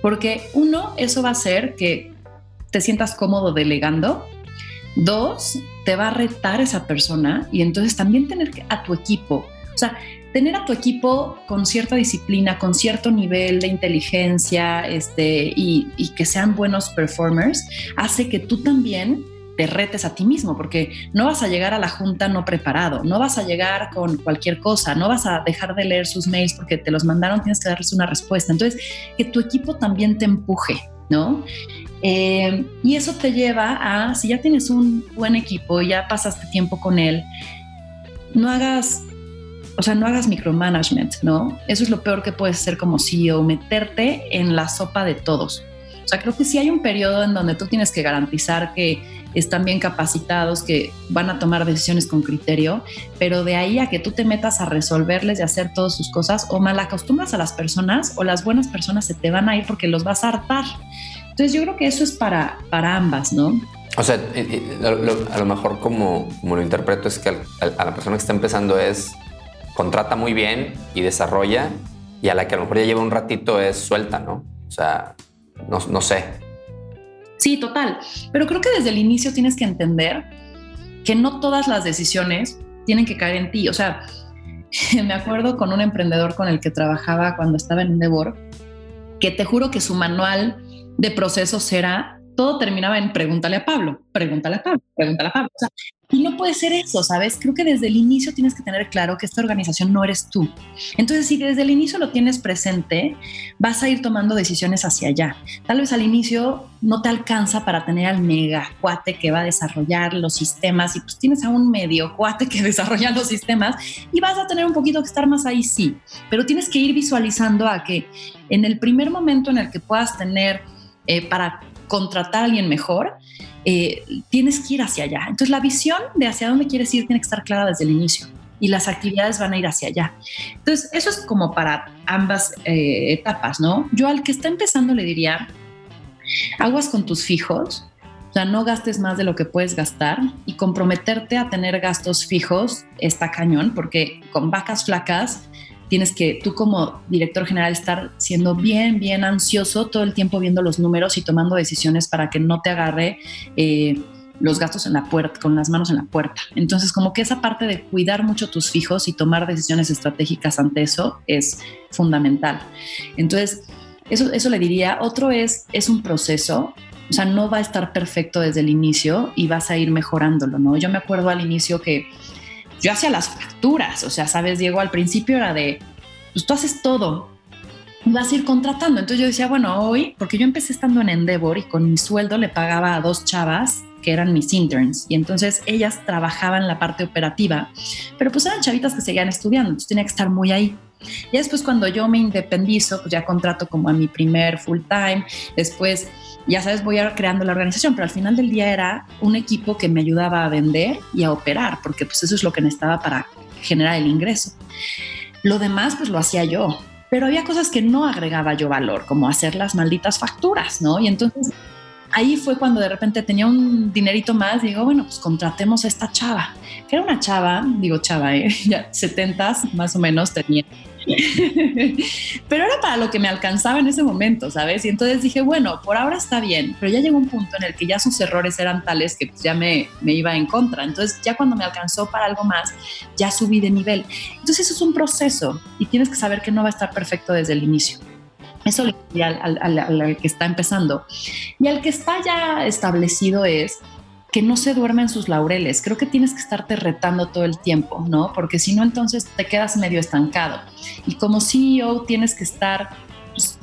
porque uno, eso va a hacer que te sientas cómodo delegando. Dos, te va a retar esa persona y entonces también tener a tu equipo, o sea, tener a tu equipo con cierta disciplina, con cierto nivel de inteligencia este, y, y que sean buenos performers, hace que tú también te retes a ti mismo, porque no vas a llegar a la junta no preparado, no vas a llegar con cualquier cosa, no vas a dejar de leer sus mails porque te los mandaron, tienes que darles una respuesta. Entonces, que tu equipo también te empuje, ¿no? Eh, y eso te lleva a, si ya tienes un buen equipo, ya pasaste tiempo con él, no hagas, o sea, no hagas micromanagement, ¿no? Eso es lo peor que puedes hacer como CEO, meterte en la sopa de todos. O sea, creo que sí hay un periodo en donde tú tienes que garantizar que están bien capacitados, que van a tomar decisiones con criterio, pero de ahí a que tú te metas a resolverles y hacer todas sus cosas, o mal acostumbras a las personas, o las buenas personas se te van a ir porque los vas a hartar. Entonces yo creo que eso es para, para ambas, ¿no? O sea, a lo mejor como, como, lo interpreto es que a, la persona que está empezando es contrata muy bien y desarrolla y a la que a lo mejor ya lleva un ratito es suelta, ¿no? O sea, no, no sé. Sí, total. Pero creo que desde el inicio tienes que entender que no todas las decisiones tienen que caer en ti. O sea, *laughs* me acuerdo con un emprendedor con el que trabajaba cuando estaba en Endeavor, que te juro que su manual de procesos era, todo terminaba en pregúntale a Pablo, pregúntale a Pablo, pregúntale a Pablo. y no puede ser eso, ¿sabes? Creo que desde el inicio tienes que tener claro que esta organización no eres tú. Entonces, si desde el inicio lo tienes presente, vas a ir tomando decisiones hacia allá. Tal vez al inicio no te alcanza para tener al mega cuate que va a desarrollar los sistemas y pues tienes a un medio cuate que *laughs* desarrolla los sistemas y vas a tener un poquito que estar más ahí, sí. Pero tienes que ir visualizando a que en el primer momento en el que puedas tener eh, para contratar a alguien mejor, eh, tienes que ir hacia allá. Entonces la visión de hacia dónde quieres ir tiene que estar clara desde el inicio y las actividades van a ir hacia allá. Entonces eso es como para ambas eh, etapas, ¿no? Yo al que está empezando le diría, aguas con tus fijos, O sea, no gastes más de lo que puedes gastar y comprometerte a tener gastos fijos está cañón, porque con vacas flacas tienes que tú como director general estar siendo bien, bien ansioso todo el tiempo viendo los números y tomando decisiones para que no te agarre. Eh, los gastos en la puerta, con las manos en la puerta. Entonces, como que esa parte de cuidar mucho tus fijos y tomar decisiones estratégicas ante eso es fundamental. Entonces, eso, eso le diría. Otro es, es un proceso. O sea, no va a estar perfecto desde el inicio y vas a ir mejorándolo, ¿no? Yo me acuerdo al inicio que yo hacía las facturas, o sea, sabes, Diego, al principio era de, pues tú haces todo, vas a ir contratando. Entonces yo decía, bueno, hoy, porque yo empecé estando en Endeavor y con mi sueldo le pagaba a dos chavas que eran mis interns y entonces ellas trabajaban la parte operativa, pero pues eran chavitas que seguían estudiando, entonces tenía que estar muy ahí. Y después cuando yo me independizo, pues ya contrato como a mi primer full time, después ya sabes, voy a creando la organización, pero al final del día era un equipo que me ayudaba a vender y a operar, porque pues eso es lo que necesitaba para generar el ingreso. Lo demás pues lo hacía yo, pero había cosas que no agregaba yo valor, como hacer las malditas facturas, ¿no? Y entonces ahí fue cuando de repente tenía un dinerito más, digo, bueno, pues contratemos a esta chava, que era una chava, digo chava, ¿eh? *laughs* ya 70 más o menos tenía. *laughs* pero era para lo que me alcanzaba en ese momento, ¿sabes? Y entonces dije, bueno, por ahora está bien, pero ya llegó un punto en el que ya sus errores eran tales que pues ya me, me iba en contra. Entonces ya cuando me alcanzó para algo más, ya subí de nivel. Entonces eso es un proceso y tienes que saber que no va a estar perfecto desde el inicio. Eso le diría al, que está empezando. Y al que está ya establecido es que no se duerme en sus laureles. Creo que tienes que estarte retando todo el tiempo, ¿no? Porque si no, entonces te quedas medio estancado. Y como CEO tienes que estar pues,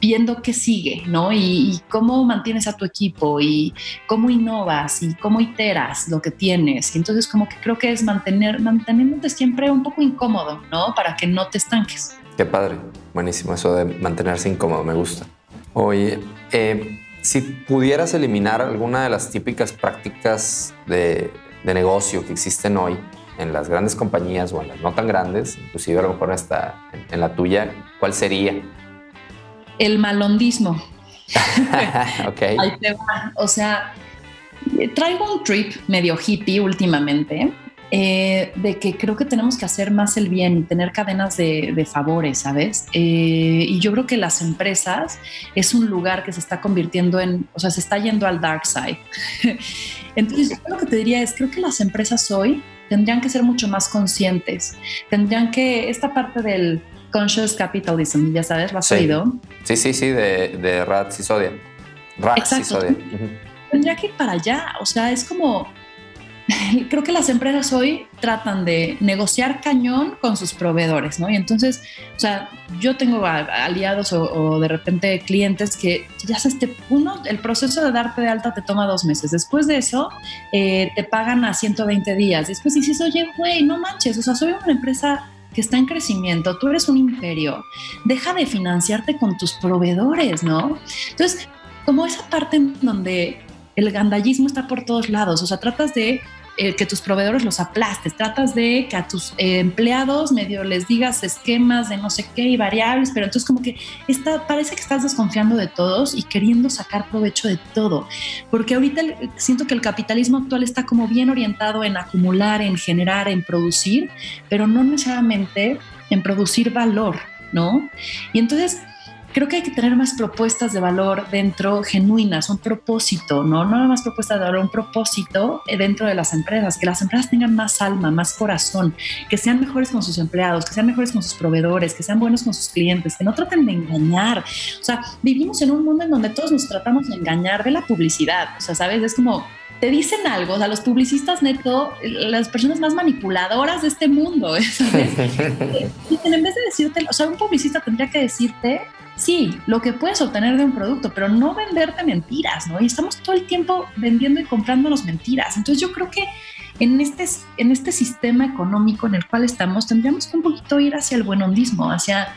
viendo qué sigue, ¿no? Y, cómo mantienes a tu equipo y cómo innovas y cómo iteras lo que tienes. Y entonces como que creo que es mantener, manteniéndote siempre un poco incómodo, ¿no? Para que no te estanques. Qué padre, buenísimo eso de mantenerse incómodo, me gusta. Oye, eh, si pudieras eliminar alguna de las típicas prácticas de, negocio que existen hoy en las grandes compañías o en las no tan grandes, inclusive a lo mejor hasta en, la tuya, ¿cuál sería? El malondismo. *laughs* ok. O sea, traigo un trip medio hippie últimamente eh, de que creo que tenemos que hacer más el bien y tener cadenas de, favores, ¿sabes? Eh, y yo creo que las empresas es un lugar que se está convirtiendo en, o sea, se está yendo al dark side. *laughs* Entonces, yo lo que te diría es, creo que las empresas hoy tendrían que ser mucho más conscientes, tendrían que, esta parte del conscious capitalism, ya sabes, ¿lo has oído? Sí, sí, sí, de, de Rats y Sodia. Rats y Sodia. Tendría que ir para allá, o sea, es como *laughs* creo que las empresas hoy tratan de negociar cañón con sus proveedores, ¿no? Y entonces, o sea, yo tengo aliados o, de repente clientes que ya sabes, este uno, el proceso de darte de alta te toma dos meses. Después de eso, eh, te pagan a 120 días. Después dices, oye, güey, no manches, o sea, soy una empresa que está en crecimiento, tú eres un imperio, deja de financiarte con tus proveedores, ¿no? Entonces, como esa parte en donde el gandallismo está por todos lados, o sea, tratas de eh, que tus proveedores los aplastes, tratas de que a tus eh, empleados medio les digas esquemas de no sé qué y variables, pero entonces como que parece que estás desconfiando de todos y queriendo sacar provecho de todo, porque ahorita siento que el capitalismo actual está como bien orientado en acumular, en generar, en producir, pero no necesariamente en producir valor, ¿no? Y entonces creo que hay que tener más propuestas de valor dentro genuinas, un propósito, ¿no? No más propuestas de valor, un propósito eh, dentro de las empresas, que las empresas tengan más alma, más corazón, que sean mejores con sus empleados, que sean mejores con sus proveedores, que sean buenos con sus clientes, que no traten de engañar. O sea, vivimos en un mundo en donde todos nos tratamos de engañar de la publicidad. O sea, ¿sabes? Es como te dicen algo, o sea, los publicistas neto, las personas más manipuladoras de este mundo, *laughs* ¿sabes? en vez de decirte, o sea, un publicista tendría que decirte sí, lo que puedes obtener de un producto, pero no venderte mentiras, ¿no? Y estamos todo el tiempo vendiendo y comprándonos mentiras. Entonces yo creo que en este, en este sistema económico en el cual estamos, tendríamos que un poquito ir hacia el buenondismo, hacia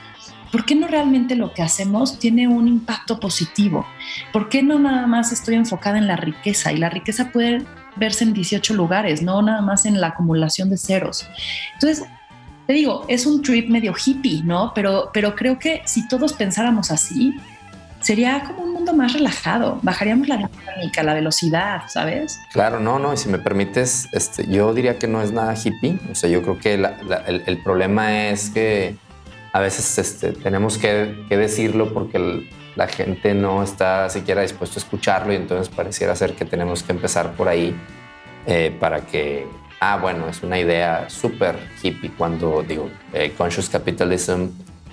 ¿por qué no realmente lo que hacemos tiene un impacto positivo? ¿Por qué no nada más estoy enfocada en la riqueza? Y la riqueza puede verse en 18 lugares, no nada más en la acumulación de ceros. Entonces, te digo, es un trip medio hippie, ¿no? Pero, pero creo que si todos pensáramos así, sería como un mundo más relajado, bajaríamos la dinámica, la velocidad, ¿sabes? Claro, no, no, y si me permites, este, yo diría que no es nada hippie, o sea, yo creo que el, el, problema es que a veces este, tenemos que, que decirlo porque la gente no está siquiera dispuesto a escucharlo y entonces pareciera ser que tenemos que empezar por ahí eh, para que, ah, bueno, es una idea súper hippie cuando digo eh, conscious capitalism.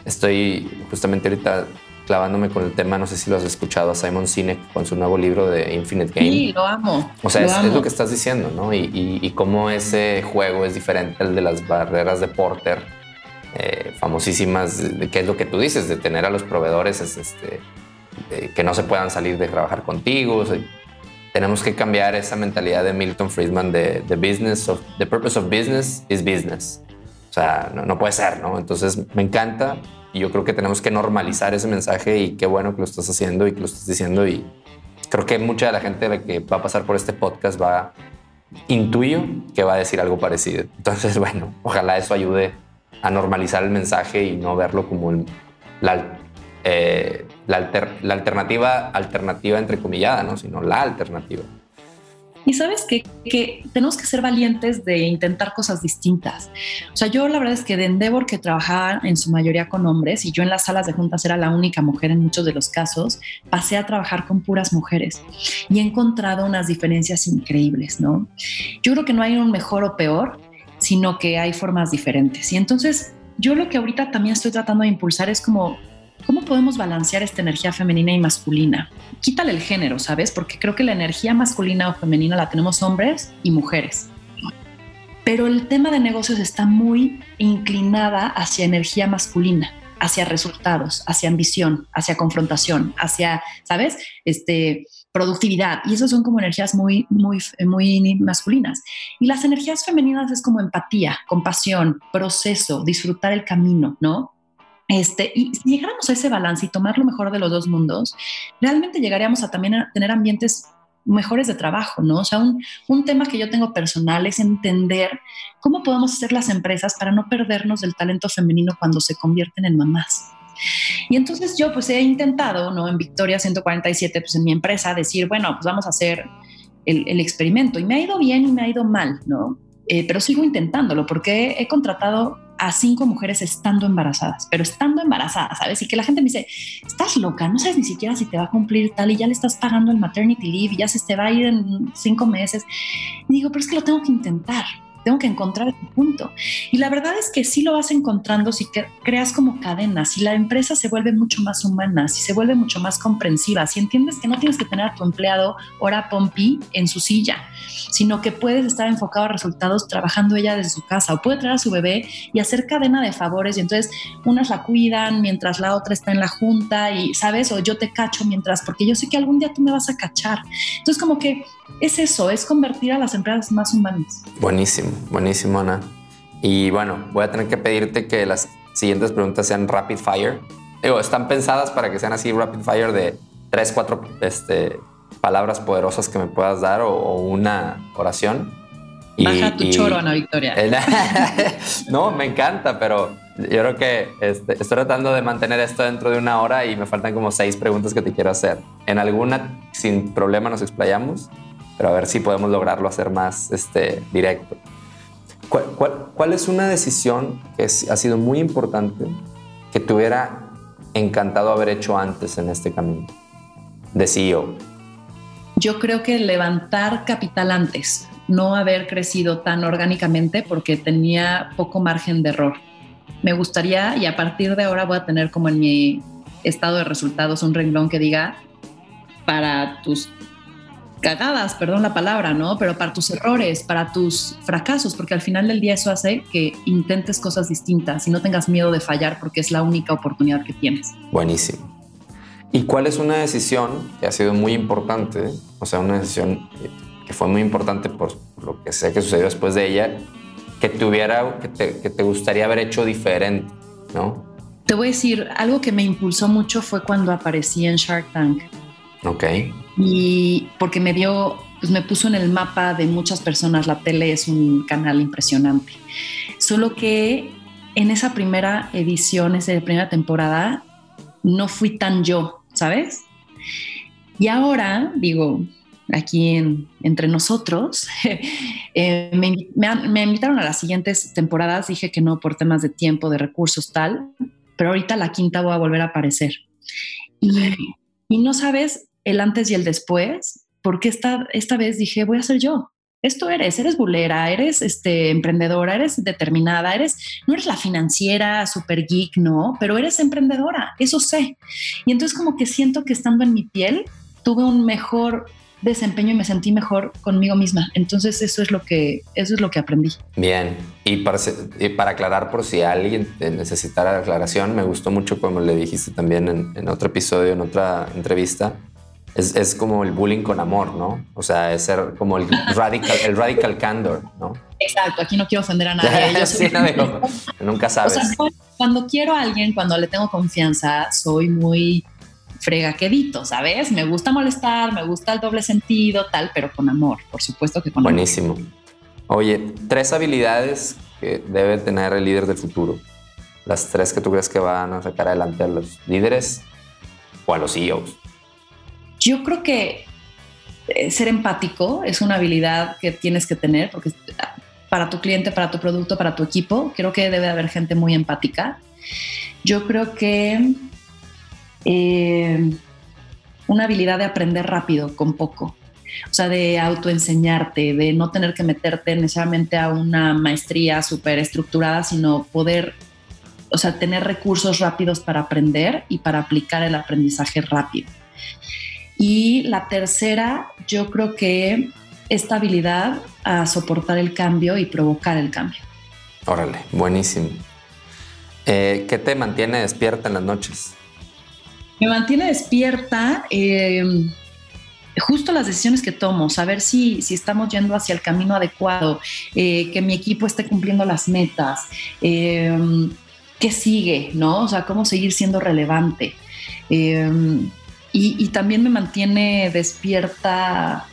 Estoy justamente ahorita clavándome con el tema, no sé si lo has escuchado a Simon Sinek con su nuevo libro de Infinite Game. Sí, lo amo. O sea, es, lo que estás diciendo, ¿no? Y, y, cómo ese juego es diferente al de las barreras de Porter, eh, famosísimas, qué es lo que tú dices, de tener a los proveedores es este, que no se puedan salir de trabajar contigo tenemos que cambiar esa mentalidad de Milton Friedman de the business of the purpose of business is business. O sea, no, puede ser, ¿no? Entonces me encanta y yo creo que tenemos que normalizar ese mensaje y qué bueno que lo estás haciendo y que lo estás diciendo y creo que mucha de la gente que va a pasar por este podcast va intuyo que va a decir algo parecido. Entonces, *laughs* bueno, ojalá eso ayude a normalizar el mensaje y no verlo como la eh, la, alternativa, alternativa entrecomillada, ¿no? sino la alternativa. Y sabes que, que tenemos que ser valientes de intentar cosas distintas. O sea, yo la verdad es que de Endeavor, que trabajaba en su mayoría con hombres, y yo en las salas de juntas era la única mujer en muchos de los casos, pasé a trabajar con puras mujeres y he encontrado unas diferencias increíbles, ¿no? Yo creo que no hay un mejor o peor, sino que hay formas diferentes. Y entonces, yo lo que ahorita también estoy tratando de impulsar es como ¿Cómo podemos balancear esta energía femenina y masculina? Quítale el género, ¿sabes? Porque creo que la energía masculina o femenina la tenemos hombres y mujeres. Pero el tema de negocios está muy inclinada hacia energía masculina, hacia resultados, hacia ambición, hacia confrontación, hacia, ¿sabes? Este, productividad. Y eso son como energías muy, muy, muy masculinas. Y las energías femeninas es como empatía, compasión, proceso, disfrutar el camino, ¿no? Este, y si llegáramos a ese balance y tomar lo mejor de los dos mundos, realmente llegaríamos a también a tener ambientes mejores de trabajo, ¿no? O sea, un, un, tema que yo tengo personal es entender cómo podemos hacer las empresas para no perdernos del talento femenino cuando se convierten en mamás. Y entonces yo pues he intentado, ¿no? En Victoria 147, pues en mi empresa, decir, bueno, pues vamos a hacer el, el experimento. Y me ha ido bien y me ha ido mal, ¿no? Eh, pero sigo intentándolo porque he contratado a cinco mujeres estando embarazadas, pero estando embarazadas, ¿sabes? Y que la gente me dice, estás loca, no sabes ni siquiera si te va a cumplir tal y ya le estás pagando el maternity leave y ya se te va a ir en cinco meses. Y digo, pero es que lo tengo que intentar tengo que encontrar ese punto. Y la verdad es que sí lo vas encontrando si creas como cadenas, si la empresa se vuelve mucho más humana, si se vuelve mucho más comprensiva, si entiendes que no tienes que tener a tu empleado hora pompi en su silla, sino que puedes estar enfocado a resultados trabajando ella desde su casa o puede traer a su bebé y hacer cadena de favores y entonces unas la cuidan mientras la otra está en la junta y sabes o yo te cacho mientras porque yo sé que algún día tú me vas a cachar. Entonces como que es eso, es convertir a las empresas más humanas. Buenísimo, buenísimo, Ana. Y bueno, voy a tener que pedirte que las siguientes preguntas sean rapid fire. Digo, están pensadas para que sean así rapid fire de tres, cuatro este, palabras poderosas que me puedas dar o, una oración. Baja tu choro, Ana Victoria. *laughs* no, me encanta, pero yo creo que este, estoy tratando de mantener esto dentro de una hora y me faltan como seis preguntas que te quiero hacer. En alguna, sin problema, nos explayamos pero a ver si podemos lograrlo hacer más este, directo. ¿Cuál, es una decisión que ha sido muy importante que te hubiera encantado haber hecho antes en este camino de CEO? Yo creo que levantar capital antes, no haber crecido tan orgánicamente porque tenía poco margen de error. Me gustaría, y a partir de ahora voy a tener como en mi estado de resultados un renglón que diga para tus cagadas, perdón la palabra, ¿no? Pero para tus errores, para tus fracasos, porque al final del día eso hace que intentes cosas distintas y no tengas miedo de fallar porque es la única oportunidad que tienes. Buenísimo. ¿Y cuál es una decisión que ha sido muy importante? O sea, una decisión que fue muy importante por lo que sea que sucedió después de ella, que te, que te, que te gustaría haber hecho diferente, ¿no? Te voy a decir, algo que me impulsó mucho fue cuando aparecí en Shark Tank. Ok. Y porque me dio, pues me puso en el mapa de muchas personas, la tele es un canal impresionante. Solo que en esa primera edición, esa primera temporada, no fui tan yo, ¿sabes? Y ahora, digo, aquí entre nosotros, *laughs* eh, me, me, invitaron a las siguientes temporadas, dije que no por temas de tiempo, de recursos, tal, pero ahorita la quinta voy a volver a aparecer. Y no sabes el antes y el después, porque esta, esta vez dije, voy a ser yo. Esto eres, eres bulera, eres este, emprendedora, eres determinada, eres, no eres la financiera, super geek, no, pero eres emprendedora, eso sé. Y entonces como que siento que estando en mi piel, tuve un mejor desempeño y me sentí mejor conmigo misma. Entonces eso es lo que, eso es lo que aprendí. Bien, y para, para aclarar por si alguien necesitara aclaración, me gustó mucho como le dijiste también en, en otro episodio, en otra entrevista, es, es, como el bullying con amor, ¿no? O sea, es ser como el radical, el radical candor, ¿no? Exacto, aquí no quiero ofender a nadie. *laughs* Yo sí, no, *laughs* nunca sabes. O sea, cuando quiero a alguien, cuando le tengo confianza, soy muy fregaquedito, ¿sabes? Me gusta molestar, me gusta el doble sentido, tal, pero con amor, por supuesto que con Buenísimo. amor. Buenísimo. Oye, tres habilidades que debe tener el líder del futuro. Las tres que tú crees que van a sacar adelante a los líderes o a los CEOs. Yo creo que eh, ser empático es una habilidad que tienes que tener porque para tu cliente, para tu producto, para tu equipo, creo que debe haber gente muy empática. Yo creo que eh, una habilidad de aprender rápido con poco. O sea, de autoenseñarte, de no tener que meterte necesariamente a una maestría súper estructurada, sino poder, o sea, tener recursos rápidos para aprender y para aplicar el aprendizaje rápido. Y la tercera, yo creo que esta habilidad a soportar el cambio y provocar el cambio. Órale, buenísimo. Eh, ¿Qué te mantiene despierta en las noches? Me mantiene despierta em, justo las decisiones que tomo, saber si, si estamos yendo hacia el camino adecuado, eh, que mi equipo esté cumpliendo las metas, em, qué sigue, ¿no? O sea, cómo seguir siendo relevante. Y, también me mantiene despierta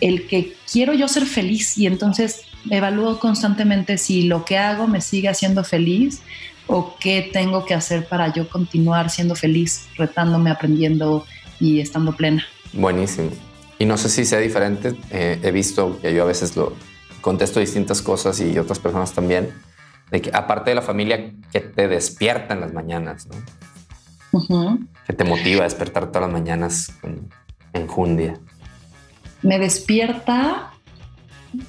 el que quiero yo ser feliz y entonces evalúo constantemente si lo que hago me sigue haciendo feliz o qué tengo que hacer para yo continuar siendo feliz, retándome, aprendiendo y estando plena. Buenísimo. Y no sé si sea diferente, eh, he visto que yo a veces lo contesto distintas cosas y otras personas también, de que aparte de la familia que te despierta en las mañanas, ¿no? Que te motiva a despertar todas las mañanas con enjundia? Me despierta,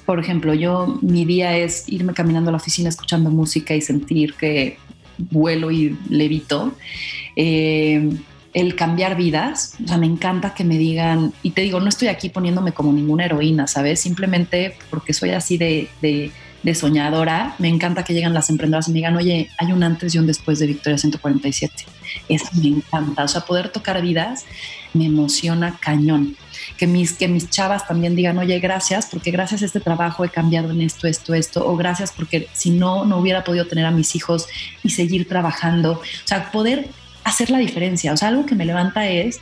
por ejemplo, yo mi día es irme caminando a la oficina escuchando música y sentir que vuelo y levito. Eh, el cambiar vidas, o sea, me encanta que me digan, y te digo, no estoy aquí poniéndome como ninguna heroína, ¿sabes? Simplemente porque soy así de de soñadora, me encanta que llegan las emprendedoras y me digan, oye, hay un antes y un después de Victoria 147. Eso me encanta. O sea, poder tocar vidas me emociona cañón. Que mis, que mis chavas también digan, oye, gracias, porque gracias a este trabajo he cambiado en esto, esto, esto, o gracias porque si no, no hubiera podido tener a mis hijos y seguir trabajando. O sea, poder hacer la diferencia. O sea, algo que me levanta es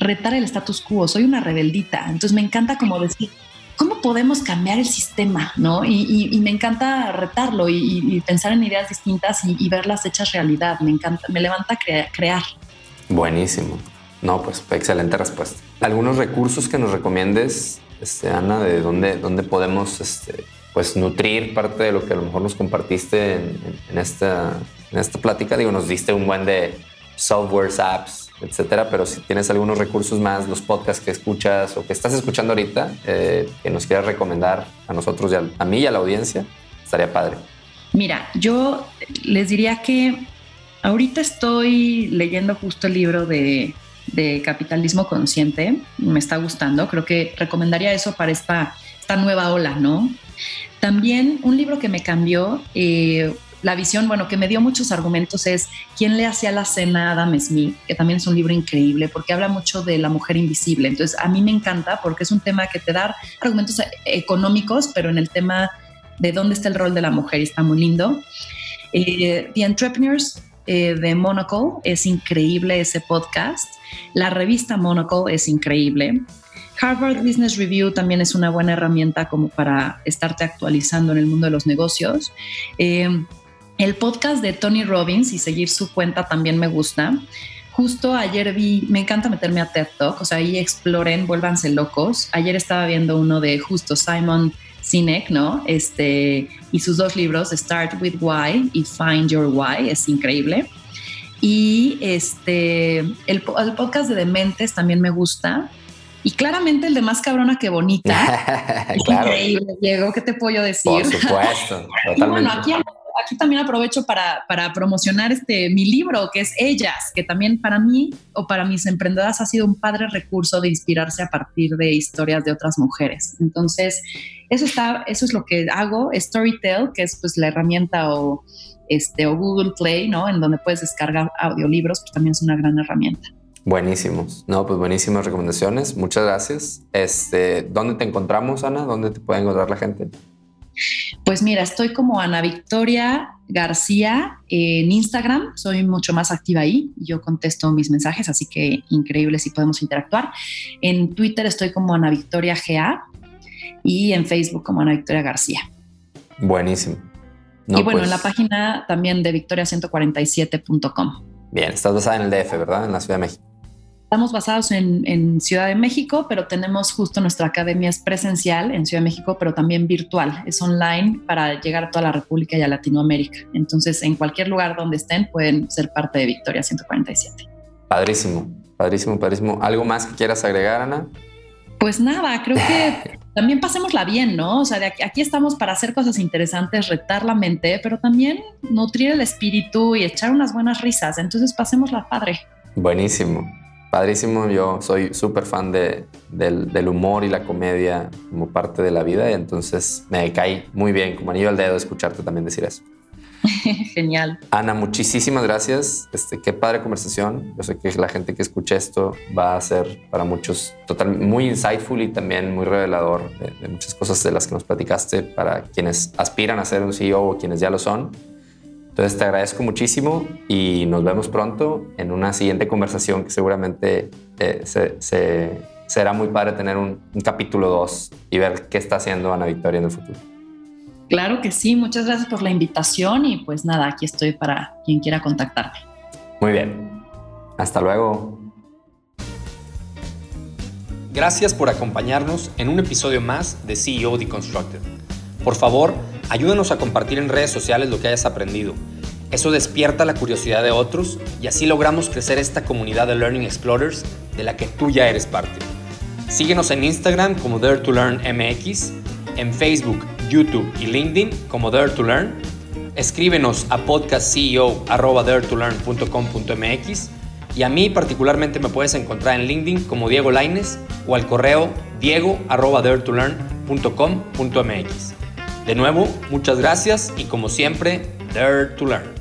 retar el status quo. Soy una rebeldita. Entonces me encanta como decir, ¿cómo podemos cambiar el sistema? ¿no? Y, me encanta retarlo y, pensar en ideas distintas y, verlas hechas realidad. Me encanta, me levanta crear. Buenísimo. No, pues excelente respuesta. ¿Algunos recursos que nos recomiendes, este, Ana, de dónde, dónde podemos este, pues, nutrir parte de lo que a lo mejor nos compartiste en, esta, en esta plática? Digo, nos diste un buen de softwares, apps, etcétera. Pero si tienes algunos recursos más, los podcasts que escuchas o que estás escuchando ahorita, eh, que nos quieras recomendar a nosotros, y a, mí y a la audiencia, estaría padre. Mira, yo les diría que ahorita estoy leyendo justo el libro de, capitalismo consciente. Me está gustando. Creo que recomendaría eso para esta, esta nueva ola, ¿no? También un libro que me cambió, eh, la visión, bueno, que me dio muchos argumentos es ¿Quién le hacía la cena a Adam Smith? Que también es un libro increíble porque habla mucho de la mujer invisible. Entonces, a mí me encanta porque es un tema que te da argumentos económicos, pero en el tema de dónde está el rol de la mujer y está muy lindo. Eh, The Entrepreneurs eh, de Monocle es increíble ese podcast. La revista Monocle es increíble. Harvard Business Review también es una buena herramienta como para estarte actualizando en el mundo de los negocios. Eh, el podcast de Tony Robbins y seguir su cuenta también me gusta. justo ayer vi, me encanta meterme a TED Talk, o sea, ahí exploren, vuélvanse locos. Ayer estaba viendo uno de justo Simon Sinek, ¿no? Este, y sus dos libros, Start with Why y Find Your Why, es increíble. Y este, el, el podcast de Dementes también me gusta. Y claramente el de más cabrona que bonita. *laughs* claro. Increíble, Diego, ¿qué te puedo decir? Por supuesto. *laughs* y bueno, aquí, aquí también aprovecho para, para, promocionar este, mi libro, que es Ellas, que también para mí o para mis emprendedoras ha sido un padre recurso de inspirarse a partir de historias de otras mujeres. Entonces, eso, está, eso es lo que hago, Storytel, que es pues la herramienta o, este, o Google Play, ¿no? En donde puedes descargar audiolibros, pues también es una gran herramienta. Buenísimos. No, pues buenísimas recomendaciones. Muchas gracias. Este, ¿Dónde te encontramos, Ana? ¿Dónde te puede encontrar la gente? Pues mira, estoy como Ana Victoria García en Instagram. Soy mucho más activa ahí. Yo contesto mis mensajes, así que increíble si podemos interactuar. En Twitter estoy como Ana Victoria GA y en Facebook como Ana Victoria García. Buenísimo. y bueno, en la pues página también de victoria147.com. Bien, estás basada en el DF, ¿verdad? En la Ciudad de México. Estamos basados en, Ciudad de México, pero tenemos justo nuestra academia es presencial en Ciudad de México, pero también virtual. Es online para llegar a toda la República y a Latinoamérica. Entonces, en cualquier lugar donde estén, pueden ser parte de Victoria 147. Padrísimo, padrísimo, padrísimo. ¿Algo más que quieras agregar, Ana? Pues nada, creo que *laughs* también pasémosla bien, ¿no? O sea, de aquí, aquí, estamos para hacer cosas interesantes, retar la mente, pero también nutrir el espíritu y echar unas buenas risas. Entonces, pasémosla padre. Buenísimo. Padrísimo, yo soy súper fan de, del, humor y la comedia como parte de la vida y entonces me cae muy bien, como anillo al dedo, escucharte también decir eso. *laughs* Genial. Ana, muchísimas gracias. Este, qué padre conversación. Yo sé que la gente que escuche esto va a ser para muchos total, muy insightful y también muy revelador de, de muchas cosas de las que nos platicaste para quienes aspiran a ser un CEO o quienes ya lo son. Entonces te agradezco muchísimo y nos vemos pronto en una siguiente conversación que seguramente eh, se, será muy padre tener un, capítulo 2 y ver qué está haciendo Ana Victoria en el futuro. Claro que sí, muchas gracias por la invitación y pues nada, aquí estoy para quien quiera contactarme. Muy bien, hasta luego. Gracias por acompañarnos en un episodio más de CEO Deconstructed. Por favor, ayúdanos a compartir en redes sociales lo que hayas aprendido. Eso despierta la curiosidad de otros y así logramos crecer esta comunidad de Learning Explorers de la que tú ya eres parte. Síguenos en Instagram como Dare to Learn MX, en Facebook, YouTube y LinkedIn como Dare to Learn. Escríbenos a podcastceo.daretolearn.com.mx y a mí particularmente me puedes encontrar en LinkedIn como Diego Laines o al correo diego.daretolearn.com.mx. De nuevo, muchas gracias y como siempre, Dare to Learn.